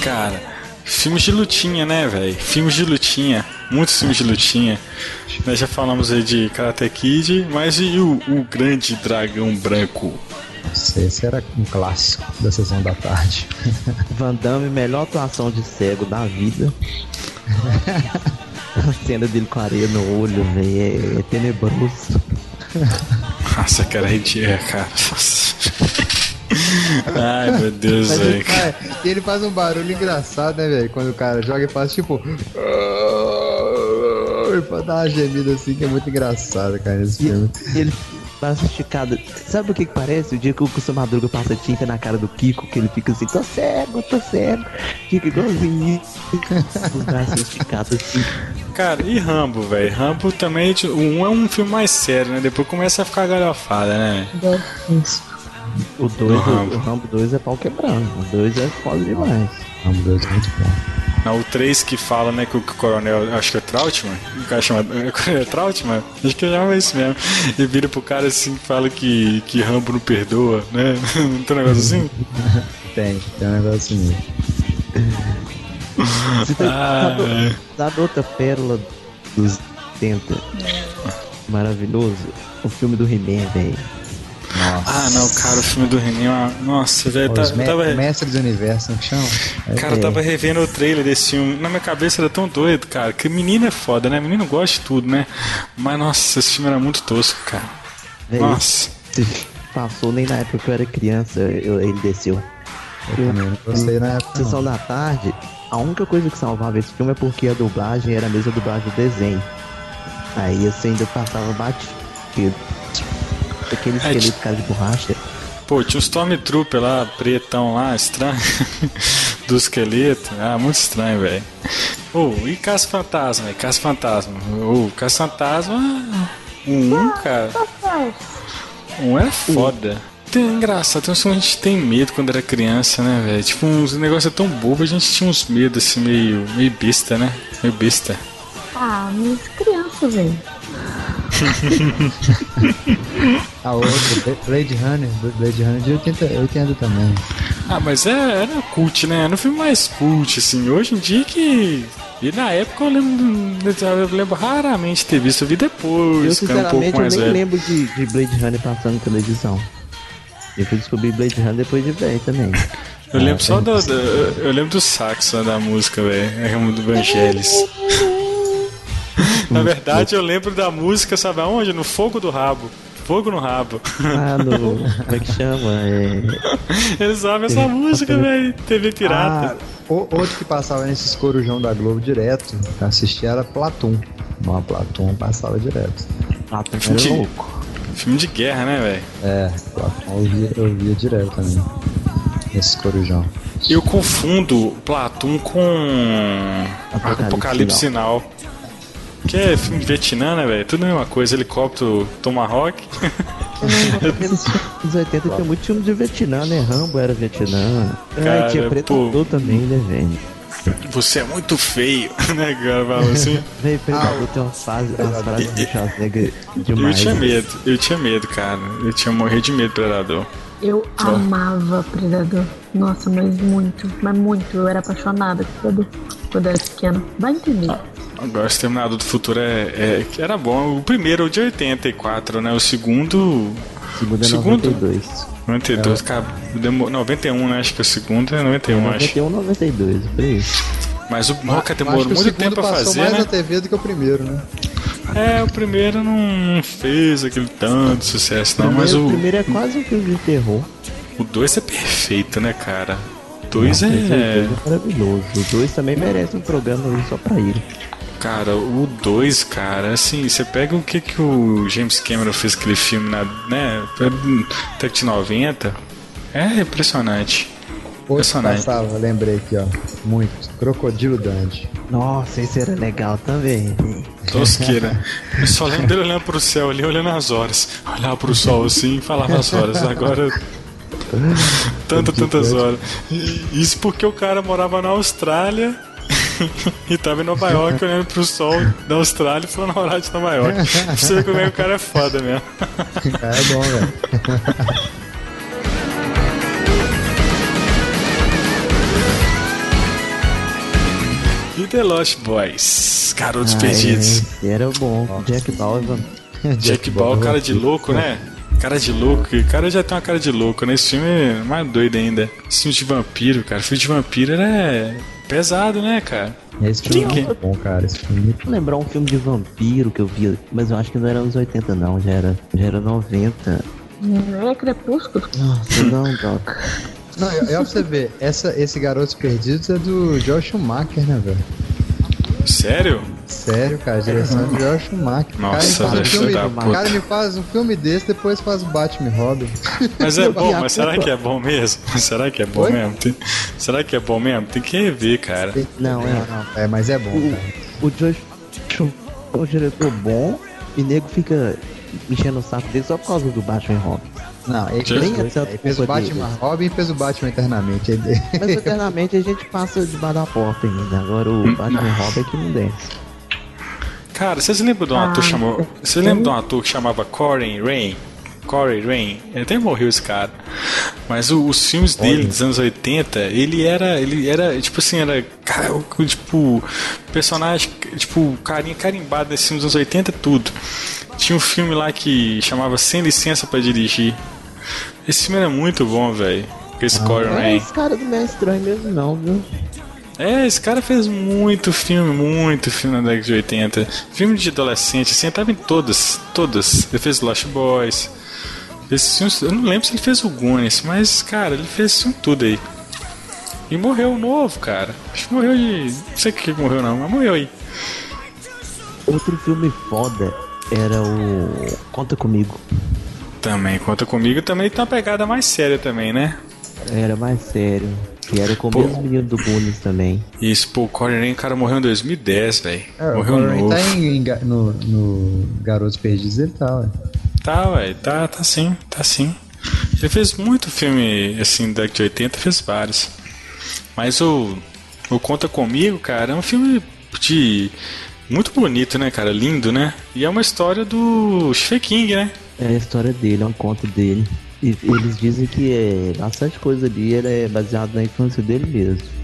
Cara, filmes de lutinha, né, velho? Filmes de lutinha. Muitos filmes de lutinha. Nós já falamos aí de Karate Kid, mas e o, o Grande Dragão Branco? Esse, esse era um clássico da sessão da tarde. <laughs> Van Damme, melhor atuação de cego da vida. <laughs> A cena dele com areia no olho, velho, é, é tenebroso. Nossa, cara, a gente é, cara. Nossa. Ai, meu Deus, velho. ele, cara, e ele faz um barulho engraçado, né, velho? Quando o cara joga e faz tipo. <laughs> E pra dar uma gemida assim que é muito engraçado, cara, esse filme. Ele passa esticado. Sabe o que, que parece? O dia que o Custom Madruga passa tinta na cara do Kiko, que ele fica assim, tô cego, tô cego. Fica igualzinho. Os braços esticados assim. Cara, e Rambo, velho? Rambo também, tipo, o um é um filme mais sério, né? Depois começa a ficar galhofada, né? O 2, Do Rambo. o Rambo 2 é pau quebrando. O 2 é foda demais. Vamos Deus, muito bom. Não, o 3 que fala, né, que o coronel, acho que é Trautmann, o cara chama <laughs> é Trautmann, acho que chama isso mesmo. E vira pro cara assim e fala que, que Rambo não perdoa, né? Não <laughs> tem um negócio assim? <laughs> Tem, tem um negócio assim. Você tá, Ah, sabe, sabe outra pérola dos 70? Maravilhoso? O filme do He-Man, velho. Ah, não, cara, o filme do René, é uma- nossa, velho, tá, eu me tava, Mestres do Universo, não que chama? É, cara, eu tava revendo o trailer desse filme, na minha cabeça era tão doido, cara, que menino é foda, né? Menino gosta de tudo, né? Mas, nossa, esse filme era muito tosco, cara. Nossa. passou nem na época que eu era criança, eu- ele desceu. eu também não gostei na época. Sessão da tarde, a única coisa que salvava esse filme é porque a dublagem era a mesma dublagem do desenho. Aí você ainda passava batido. Aquele É, esqueleto ti- cara de borracha. Pô, tinha um Stormtrooper lá, pretão lá, estranho, <laughs> do esqueleto. Ah, muito estranho, velho. Ô, e Caça Fantasma, velho? Caça Fantasma. Ô, Caça Fantasma. Um, um, cara. Um é foda. Tem, é engraçado, tem uns que a gente tem medo quando era criança, né, velho? Tipo, uns negócios tão bobo, a gente tinha uns medos assim, meio, meio besta, né? Meio besta. Ah, mas criança, velho. <laughs> A outra, Bla- Blade Runner, Blade Runner de 80, 80 também. Ah, mas é, era cult, né? Era um filme mais cult, assim. Hoje em dia que. E na época eu lembro, eu lembro raramente ter visto. Eu vi Eu, depois, um pouco sinceramente, eu mais nem velho. lembro de, de Blade Runner passando na televisão. Eu fui descobrir Blade Runner depois de velho também. Eu lembro só do, do- Eu lembro do saxo da música, velho. É do Vangelis. <laughs> Na verdade, eu lembro da música, sabe aonde? No fogo do rabo. Fogo no rabo. Ah, no. <laughs> Como é que chama? É. Eles sabem essa música, velho. TV Ah, Pirata. o- outro que passava nesses corujão da Globo direto, pra assistir era Platum. Uma Platum passava direto. Ah, tá Que- louco. Filme de guerra, né, velho? É, Platum eu via, eu via direto também. Esse corujão. Eu confundo Platum com Apocalipse Apocalipse Sinal. Que é filme de Vietnã, né, velho? Tudo a mesma coisa. Helicóptero Tomahawk. Nos 80 tinha muito filme de Vietnã, né? Rambo era Vietnã. <laughs> Cara, ah, tinha pô. Predador também, né, velho? Você é muito feio, <laughs> né, cara? Fala assim. <laughs> Velho, Predador tem umas frases, umas frases do Schwarzenegger Eu demais. tinha né? medo, eu tinha medo, cara. Eu tinha morrido de medo do Predador. Eu amava Predador. Nossa, mas muito, mas muito. Eu era apaixonada por Predador quando eu era pequena. Vai entender. Agora, Exterminador do Futuro é, é- era bom. O primeiro é o de 84, né? O segundo. Segundo é Segundo? 92. 92, cara. Demorou, 91, né? Acho que o segundo é 91, acho. 91, 92, por aí. Mas o Roca Acho demorou o muito tempo pra passou fazer, mais né? na TV do que o primeiro, né? É, o primeiro não fez aquele tanto sucesso, não, mas Primeiro- o, primeiro é quase um filme de terror. o 2 é perfeito, né, cara? O 2 Não, esse dois é. é maravilhoso. O 2 também merece um programa aí só pra ele. Cara, o 2, cara, assim, você pega o que que o James Cameron fez aquele filme na, né, até de 90, é impressionante. Outro Impressionante. passava, lembrei aqui, ó. Muito. Crocodilo Dante. Nossa, esse era legal também. Tosqueira. <laughs> Eu só lembro dele olhando pro céu ali, olhando as horas. Olhava pro sol assim e falava as horas. Agora. Tantas, tantas horas. E Isso porque o cara morava na Austrália e tava em Nova York olhando pro sol da Austrália e falando a hora de Nova York. Você ver como é que o cara é foda mesmo. É bom, velho. E The Lost Boys, Garotos Ah, Perdidos. esse era bom. Jack Bauer. Jack Ball, cara de louco, né? Cara de louco, o cara já tem uma cara de louco, né? Esse filme é mais doido ainda. Esse filme de vampiro, cara. Filme de vampiro era pesado, né, cara? Esse filme Quem é muito bom, cara. Esse filme Vou lembrar um filme de vampiro que eu vi, mas eu acho que não era anos 80 não, já era, já era 90. Não é crepúsculo? Nossa, não, Doc. Não, é, é pra você ver, essa, esse Garotos Perdidos é do Joel Schumacher, né, velho? Sério? Sério, cara, direção de Joel Schumacher. Nossa, cara, um velho, filme, da o puta. cara me faz um filme desse, depois faz o Batman e Robin. Mas é <laughs> bom, mas será culpa- que é bom mesmo? <laughs> Será que é bom Oi? mesmo? Tem- Será que é bom mesmo? Tem que rever, cara. Não, é, não. É, mas é bom, O, o Josh Schumacher é um diretor bom e nego fica enchendo o saco dele só por causa do Batman e Robin. Não, ele, fez, é tanto ele fez o Batman dele. Robin e fez o Batman eternamente. Ele- Mas eternamente a gente passa debaixo da porta ainda. Agora o Batman e Robin é que não desce. Cara, vocês lembram de um ator Ah, chamado. Você lembra de um ator que chamava Corey Rain? Corey Rain? Ele até morreu esse cara. Mas o- os filmes dele dos anos 80, ele era. Ele era, tipo assim, era. cara, Tipo, personagem, tipo, carinha carimbado nesses filmes dos anos 80, tudo. Tinha um filme lá que chamava Sem Licença pra Dirigir. Esse filme era muito bom, velho. Esse Corey Não é Rain. esse cara do estranho mesmo não, viu? É, esse cara fez muito filme, muito filme na década de 80. Filme de adolescente, assim, tava em todas, todas. Ele fez Lost Boys. Esses filmes, eu não lembro se ele fez o Goonies, mas, cara, ele fez filme tudo aí. E morreu novo, cara. Acho que morreu de. Não sei o que que morreu, não, mas morreu aí. Outro filme foda era o Conta Comigo. Também, conta comigo, também tem uma pegada mais séria também, né? Era mais sério. Que era com o mesmo menino do Goonies também. Isso, pô, o Corey o cara morreu em 2010, velho. É, o morreu Corey novo. tá em, em no, no Garotos Perdidos, ele tá, ué. Tá, ué, tá, tá sim, tá sim. Ele fez muito filme, assim, da década de 80, fez vários. Mas o, o Conta Comigo, cara, é um filme de... Muito bonito, né, cara? Lindo, né? E é uma história do Stephen King, né? É a história dele, é um conto dele. E eles dizem que é, bastante coisa ali é baseado na infância dele mesmo.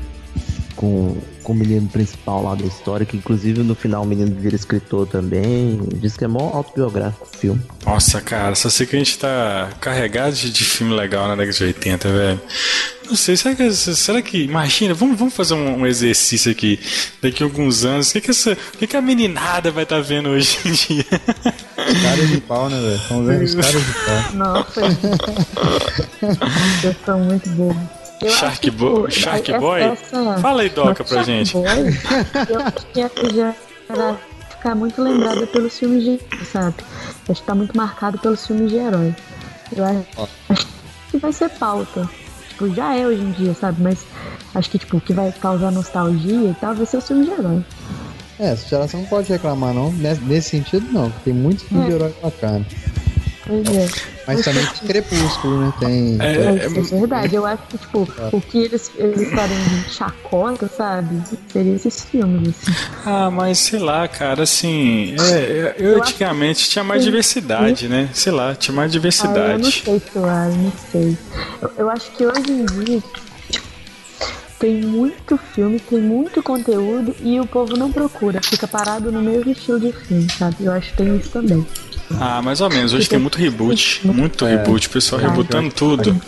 Com, com o menino principal lá da história, que inclusive no final o menino vira escritor também. Diz que é mó autobiográfico o filme. Nossa, cara, só sei que a gente tá carregado de, de filme legal na década de 80, velho. Não sei, será que, será que imagina, vamos, vamos fazer um, um exercício aqui, daqui a alguns anos, o que que, essa, o que que a meninada vai estar vendo hoje em dia? <laughs> Cara de pau, né, velho? Estão vendo os caras de pau. Nossa. <laughs> Vocês são muito bobos. Eu Shark que, Boy? tipo, Shark essa- Boy? essa- Fala aí, Doca, pra Shark gente. Boy, eu acho que essa já era ficar muito lembrada pelos filmes de sabe? Acho que tá muito marcado pelos filmes de herói. Eu acho, que vai ser pauta. Tipo, já é hoje em dia, sabe? Mas acho que, tipo, o que vai causar nostalgia e tal vai ser os filmes de herói. É, essa geração não pode reclamar, não. Nesse, nesse sentido, não. Tem muito filme É. de herói bacana. Pois é. Mas também tem Crepúsculo, né? Tem. É, É, é verdade. Eu acho que, tipo, o que eles, eles fariam de chacota, sabe? Seria esses filmes, assim. Ah, mas sei lá, cara, assim, é, é, eu Eu acho antigamente tinha mais diversidade, né? Sei lá, tinha mais Ah, eu não diversidade. sei, Suara, não sei. Eu, eu acho que hoje em dia, tipo, tem muito filme, tem muito conteúdo e o povo não procura, fica parado no mesmo estilo de filme, sabe? Eu acho que tem isso também. Ah, mais ou menos. Hoje tem muito reboot. Muito reboot. O pessoal Ah, rebutando tudo.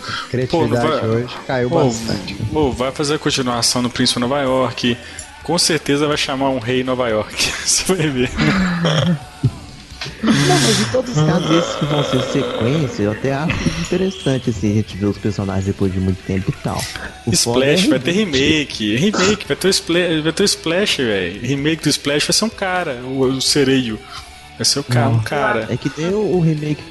Pô, vai- hoje caiu Pô, bastante. pô, vai fazer a continuação no Príncipe Nova York. Com certeza vai chamar um rei Nova York. <laughs> Você vai ver. <laughs> Não, mas em todos os casos, esses que vão ser sequência, eu até acho interessante assim, a gente ver os personagens depois de muito tempo e tal. O é Splash vai ter remake. Remake, vai ter o Splash, vai ter o Splash, velho. Remake do Splash vai ser um cara, o, o sereio. Vai ser o cara, um cara. É que tem o, remake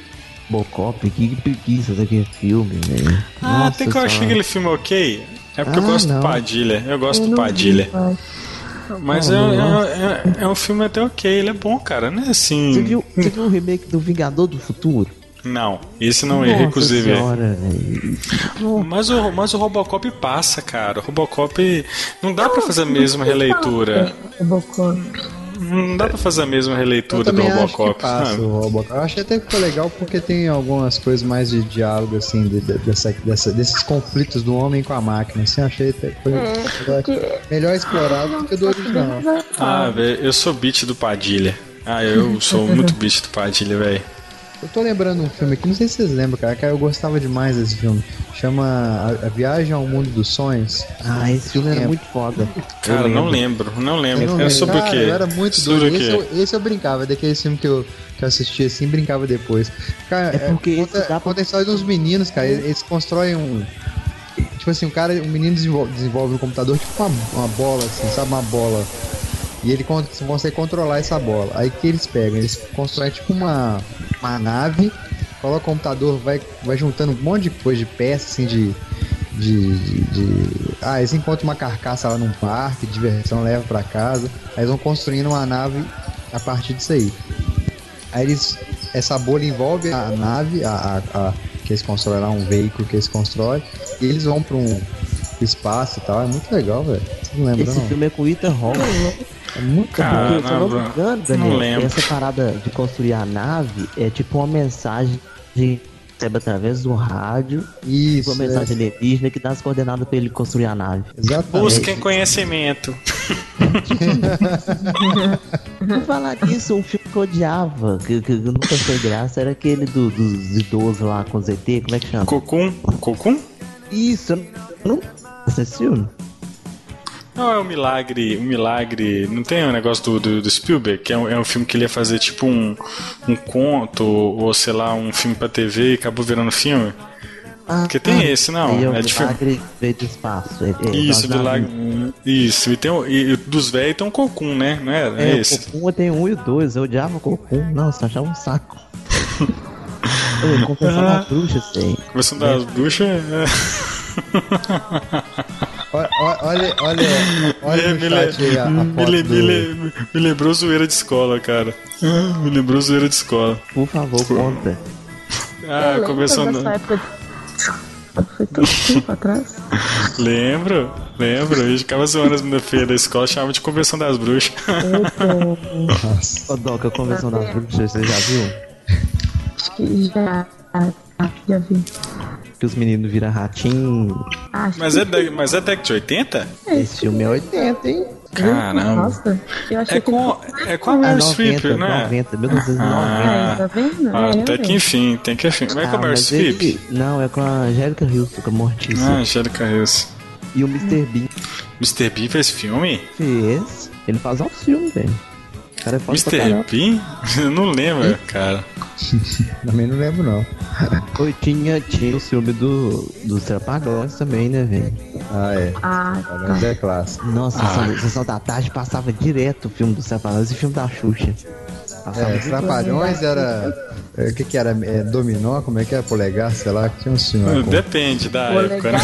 Bocop, que preguiça daquele filme, velho. Ah, Nossa até que eu achei aquele filme ok. É porque eu Ah, gosto não. do Padilha. Eu gosto Eu do Padilha. vi, Mas é, é, é, é um filme até ok, ele é bom, cara. Não é assim. Você viu, você viu o remake do Vingador do Futuro? Não, esse não é, Nossa senhora, velho. Mas o, mas o Robocop passa, cara. O Robocop. Não dá pra fazer a mesma releitura. Robocop. Não dá pra fazer a mesma releitura do também acho que Robocop. passa sabe? o Robocop. Eu achei até que ficou legal porque tem algumas coisas mais de diálogo, assim, de- de- dessa, dessa- desses conflitos do homem com a máquina. Assim, eu achei até que foi porque- melhor explorado do que do original. Ah, velho, eu sou beat do Padilha. Ah, eu sou muito beat do Padilha, velho. Eu tô lembrando um filme aqui, não sei se vocês lembram, cara, que eu gostava demais desse filme. Chama A, A Viagem ao Mundo dos Sonhos. Ah, esse filme era É. muito foda. Cara, Eu não lembro. não lembro. Eu não É lembro. sobre o Cara, quê? Eu era muito Sobre doido. o Esse eu, esse eu brincava, daquele filme que eu, que eu assisti assim, brincava depois. Cara, É porque esse conta, dá pra- conta a história de uns meninos, cara. Eles, eles constroem um. Tipo assim, um cara, um menino desenvolve, desenvolve no computador tipo uma, uma bola, assim, sabe? Uma bola. E ele con- consegue controlar essa bola. Aí o que eles pegam? Eles constroem tipo uma, uma nave, coloca o computador, vai, vai juntando um monte de coisa, de peças, assim, de. De, de, de- Ah, eles encontram uma carcaça lá num parque, de diversão, leva pra casa. Aí eles vão construindo uma nave a partir disso aí. Aí eles. Essa bolha envolve a nave, a, a- a- que eles constroem lá, um veículo que eles constroem, e eles vão pra um espaço e tal. É muito legal, velho. Não Esse não? filme é com o Ethan Hawke. <laughs> É muito Cara, Porque, se eu não me não, engano, não Daniel, lembro. essa parada de construir a nave é tipo uma mensagem de recebe através do rádio, Isso. uma mensagem é, alienígena que dá as coordenadas pra ele construir a nave. exatamente. Busquem conhecimento. <laughs> Por falar disso, um filme que eu odiava, que, que nunca foi graça, era aquele do- dos idosos lá com ZT, como é que chama? Cocum? Cocum? Isso, eu não esse filme. Não, é um milagre, um milagre. Não tem um negócio do, do, do Spielberg, que é um, é um filme que ele ia fazer tipo um, um conto, ou sei lá, um filme pra TV e acabou virando filme. Ah, Porque tem esse, não, é o é de milagre veio do espaço. É, é, Isso, das do lago. Isso, e, tem, o- e dos velhos tem um cocum, né? Não é? É, É, esse. o Cocum tem um e o dois, eu odiava o Cocum. Nossa, eu achava um saco. <laughs> Eu confessava Ah. as bruxas, sei. Conversando das bruxas. é. <laughs> Olha, olha, olha, olha me, aí a, a me, le- do... me le- me lembrou zoeira de escola, cara. Me lembrou zoeira de escola. Por favor, conta. Ah, começando. Foi tanto tempo atrás. <laughs> Lembro, lembro. Eu ficava zoando as meninas da escola, chamava de convenção das bruxas. Nossa. Ô, Doc, a convenção das bruxas, você já viu? Acho que já. já vi. Que os meninos viram ratinho. Acho Mas que é, da- mas é década de 80? Esse filme é 80, hein? Caramba. Nossa, eu achei É com, que. é com a É Meryl 90, Streep, né? 90, 1990. Ah. Tá vendo? Ah, É, até que velho. enfim, tem que enfim. Como é com a Ah, Meryl mas Streep? Não, é com a Angélica Houston, com a Mortícia. Ah, Angélica Hills. E o Mr. Bean Mr. Bean fez filme? fez. Ele faz um filme, velho. Cara é foda Mr. Bean? <laughs> Eu não lembro, cara. <laughs> Também não lembro, não. <laughs> Oi, tinha, tinha o filme do, dos Trapalhões também, né, velho? Ah, é. Ah, é clássico. Nossa, Ah. sessão, sessão da tarde passava direto o filme dos Trapalhões e o filme da Xuxa. Passava É. Trapalhões era. é, O que que era? É, dominó? Como é que era? Polegar? Sei lá, que tinha um senhor. Depende da época, né?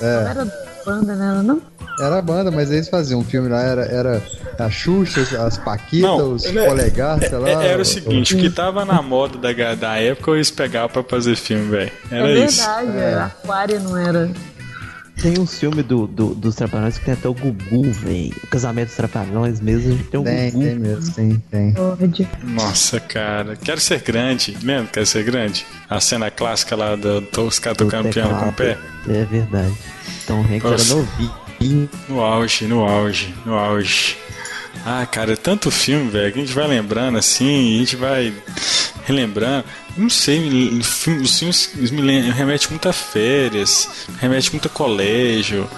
É. banda, né? Ela não. Era a banda, mas eles faziam um filme lá, era, era a Xuxa, as Paquitas, Não, os é- Polegar, sei lá. É- Era o seguinte, o que tava na moda da, da época eles pegavam pra fazer filme, velho. Era é isso. verdade, é. Aquário não era. Tem um filme do, do- dos Trapalhões que tem até o Gugu, velho. O casamento dos Trapalhões mesmo, tem o Tem, Gugu. tem mesmo, tem, tem. Pode. Nossa, cara. Quero ser grande. Lembra? Quero ser grande? A cena clássica lá do, do os caras tocando piano com o pé. É verdade. Tom Hanks Nossa. era novinho. No auge, no auge, no auge. Ah, cara, é tanto filme, velho, que a gente vai lembrando assim, a gente vai relembrando. Não sei, os filmes me remetem muito a férias, remete muito a colégio.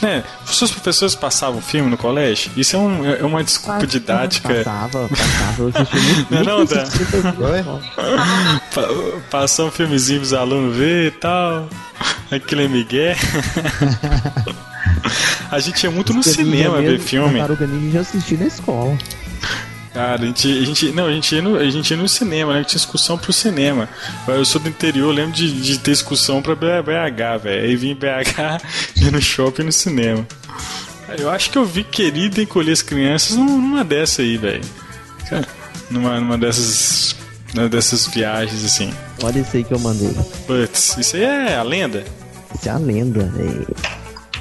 Né? Seus professores passavam filme no colégio? Isso é, um- é uma desculpa didática. Passava, passava, eu assisti muito. Não é não, Dan? <laughs> Oi? Pa- Passou um filmezinho pros alunos ver e tal. Aquilo é Miguel. <laughs> A gente ia muito no cinema ver filme. Tartaruga Ninja eu assisti na escola. Cara, a gente, a gente, não, a gente, ia no, a gente ia no cinema, né? Tinha excursão pro cinema. Eu sou do interior, lembro de, de ter excursão pra BH, velho. Aí vim em BH, <laughs> ia no shopping e no cinema. Eu acho que eu vi Querida Encolher as Crianças num- numa dessa aí, velho. Numa, numa dessas, numa dessas viagens, assim. Olha isso aí que eu mandei. Putz, isso aí é a lenda? Isso é a lenda, velho.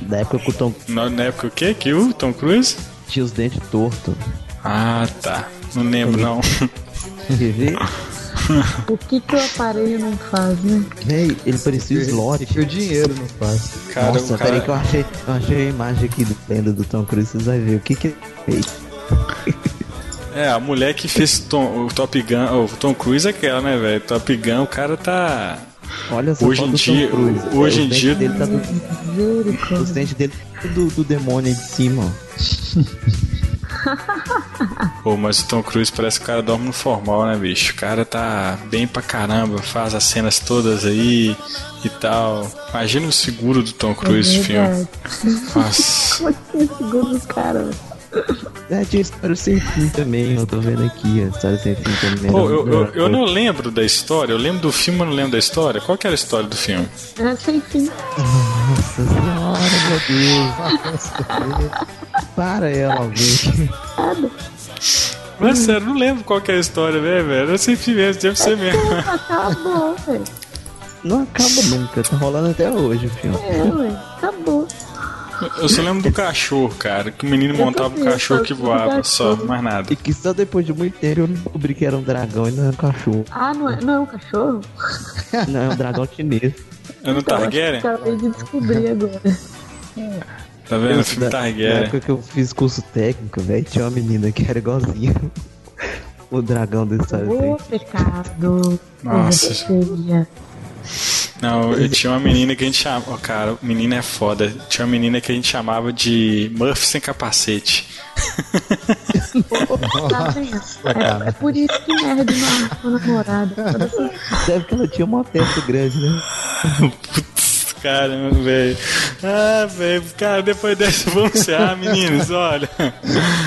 Da época que o Tom Na, na época o quê? Que o Tom Cruise? tinha os dentes tortos. Ah, tá. Não lembro, não. Quer ver? O que, que o aparelho não faz, né? Véi, ele parecia o slot. Que o dinheiro não faz. Cara, Nossa, o cara- peraí que eu achei, eu achei a imagem aqui do lenda do Tom Cruise, vocês vão ver o que que ele fez. É, a mulher que fez Tom- o Top Gun, o Tom Cruise é aquela, né, velho? Top Gun, o cara tá. Olha só Hoje em dia- Cruise, hoje em os dia- dentes Dele tá do, os Misericórdia. dentes dele do, do demônio aí de cima, ó. <laughs> <laughs> Pô, mas o Tom Cruise parece que o cara dorme no formal, né, bicho? O cara tá bem pra caramba, faz as cenas todas aí e tal. Imagina o seguro do Tom Cruise, É filme. verdade. Nossa. <laughs> Como assim, segundo os caras? Tinha história sem fim também, eu tô vendo aqui, a história sem fim também. Pô, era- eu, eu, era- eu não lembro da história, eu lembro do filme, mas não lembro da história. Qual que era a história do filme? É sem fim. Nossa senhora, meu Deus. <laughs> Para ela, alguém. Mas sério, não lembro qual que é a história, né, velho? Eu sempre mesmo, deve ser mesmo. Acabou, velho. Não acaba nunca, tá rolando até hoje o filme. É, ué. Acabou. Eu só lembro do cachorro, cara, que o menino Eu montava um cachorro que do voava, só, mais nada. E que só depois de muito tempo eu descobri que era um dragão e não era um cachorro. Ah, não é, não é um cachorro? <laughs> Não, é um dragão chinês. É no Então, Targaryen? Acabei de descobrir agora. Tá vendo? Eu- filme na, na Targaryen. época que eu fiz curso técnico, velho, tinha uma menina que era igualzinha. <laughs> o dragão da história. Ô, assim. pecado. Nossa. Não, eu tinha uma menina que a gente chamava. Oh, cara, menina é foda. Tinha uma menina que a gente chamava de Murphy sem capacete. Tá vendo? É, é por isso que nerd não arruma namorada. Deve que ela tinha uma testa grande, né? Putz, caramba, velho. Ah, velho, cara, depois dessa vamos encerrar, meninos. Olha,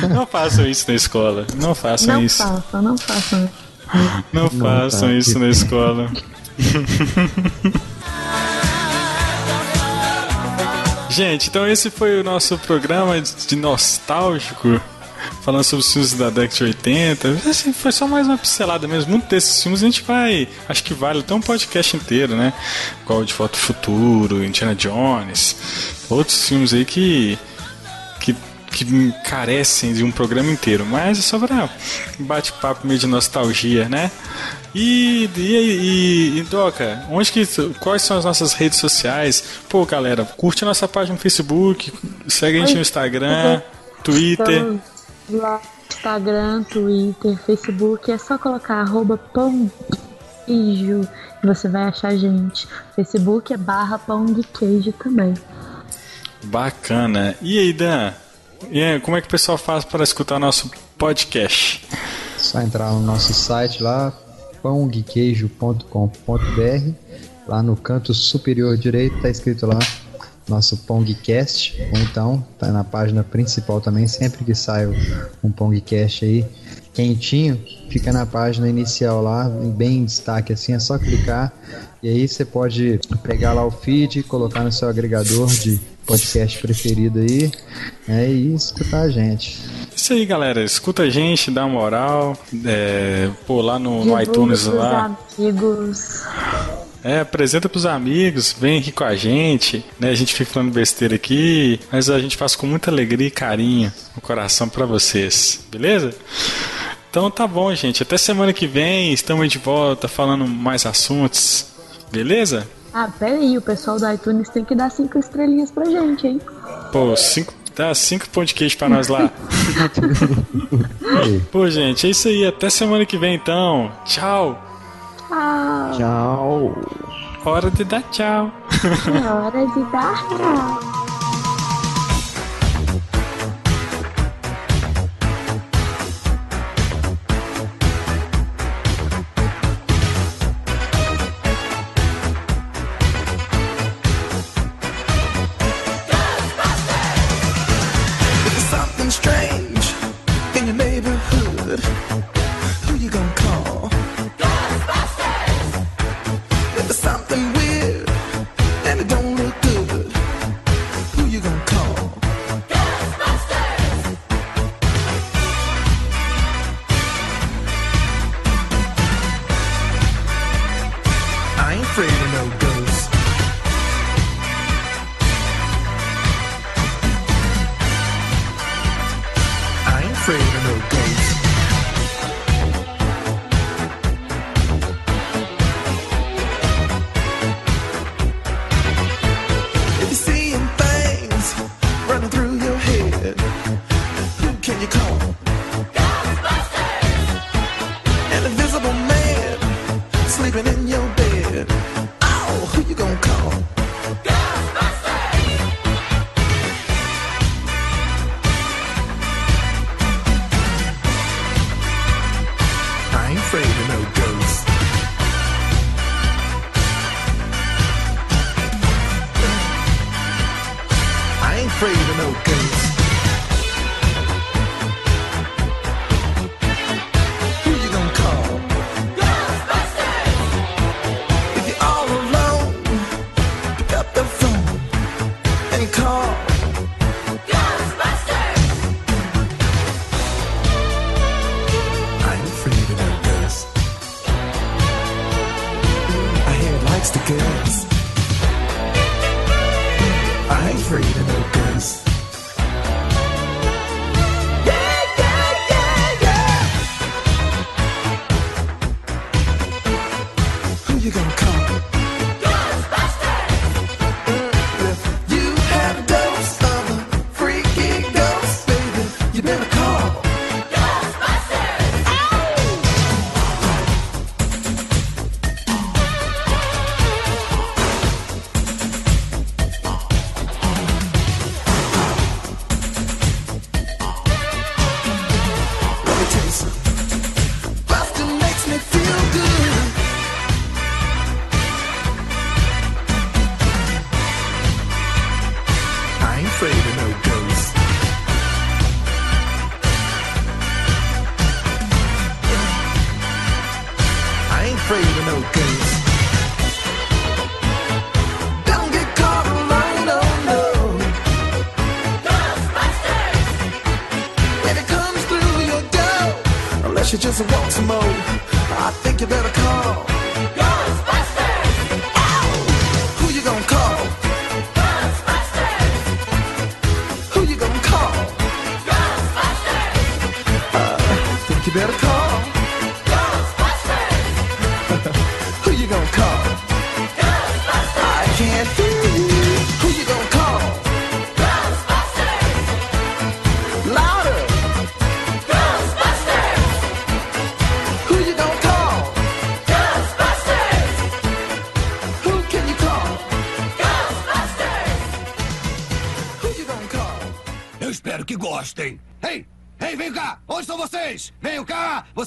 não façam isso na escola. Não façam Não isso. façam, não façam. Não façam tá. isso na escola. <laughs> Gente, então esse foi o nosso programa de nostálgico. Falando sobre os filmes da década de 80. Assim, foi só mais uma pincelada mesmo. Muitos desses filmes a gente vai. Acho que vale até um podcast inteiro, né? Qual de Foto Futuro, Indiana Jones. Outros filmes aí que. Que carecem de um programa inteiro, mas é só um bate-papo meio de nostalgia, né? E, e, e, e Doca, onde que, quais são as nossas redes sociais? Pô, galera, curte a nossa página no Facebook, segue a gente no Instagram, Twitter. Estamos lá Instagram, Twitter, Facebook. É só colocar arroba pão queijo e você vai achar a gente. Facebook é barra pão de queijo também. Bacana. E aí, Dan? E aí, como é que o pessoal faz para escutar nosso podcast? Só entrar no nosso site lá, pãoguequeijo.com.br. Lá no canto superior direito tá escrito lá nosso Pongcast. Ou então tá na página principal também. Sempre que sai um Pongcast aí quentinho, fica na página inicial lá, bem em destaque assim. É só clicar e aí você pode pegar lá o feed, colocar no seu agregador de podcast preferido aí né, e escutar a gente. Isso aí, galera. Escuta a gente, dá uma moral. É, pô, lá no, no iTunes pros lá. amigos. É, apresenta pros amigos, vem aqui com a gente, né? A gente fica falando besteira aqui, mas a gente faz com muita alegria e carinho no coração pra vocês, beleza? Então tá bom, gente. Até semana que vem, estamos de volta falando mais assuntos, beleza? Ah, pera aí, o pessoal do iTunes tem que dar cinco estrelinhas pra gente, hein? Pô, cinco, dá cinco pão de queijo pra nós lá. <laughs> Pô, gente, é isso aí. Até semana que vem, então. Tchau. Tchau. Tchau. Hora de dar tchau. Hora de dar tchau. afraid of no good.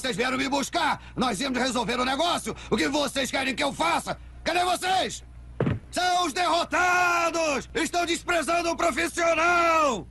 vocês vieram me buscar. Nós íamos resolver o negócio. O que vocês querem que eu faça? Cadê vocês? São os derrotados! Estão desprezando o profissional!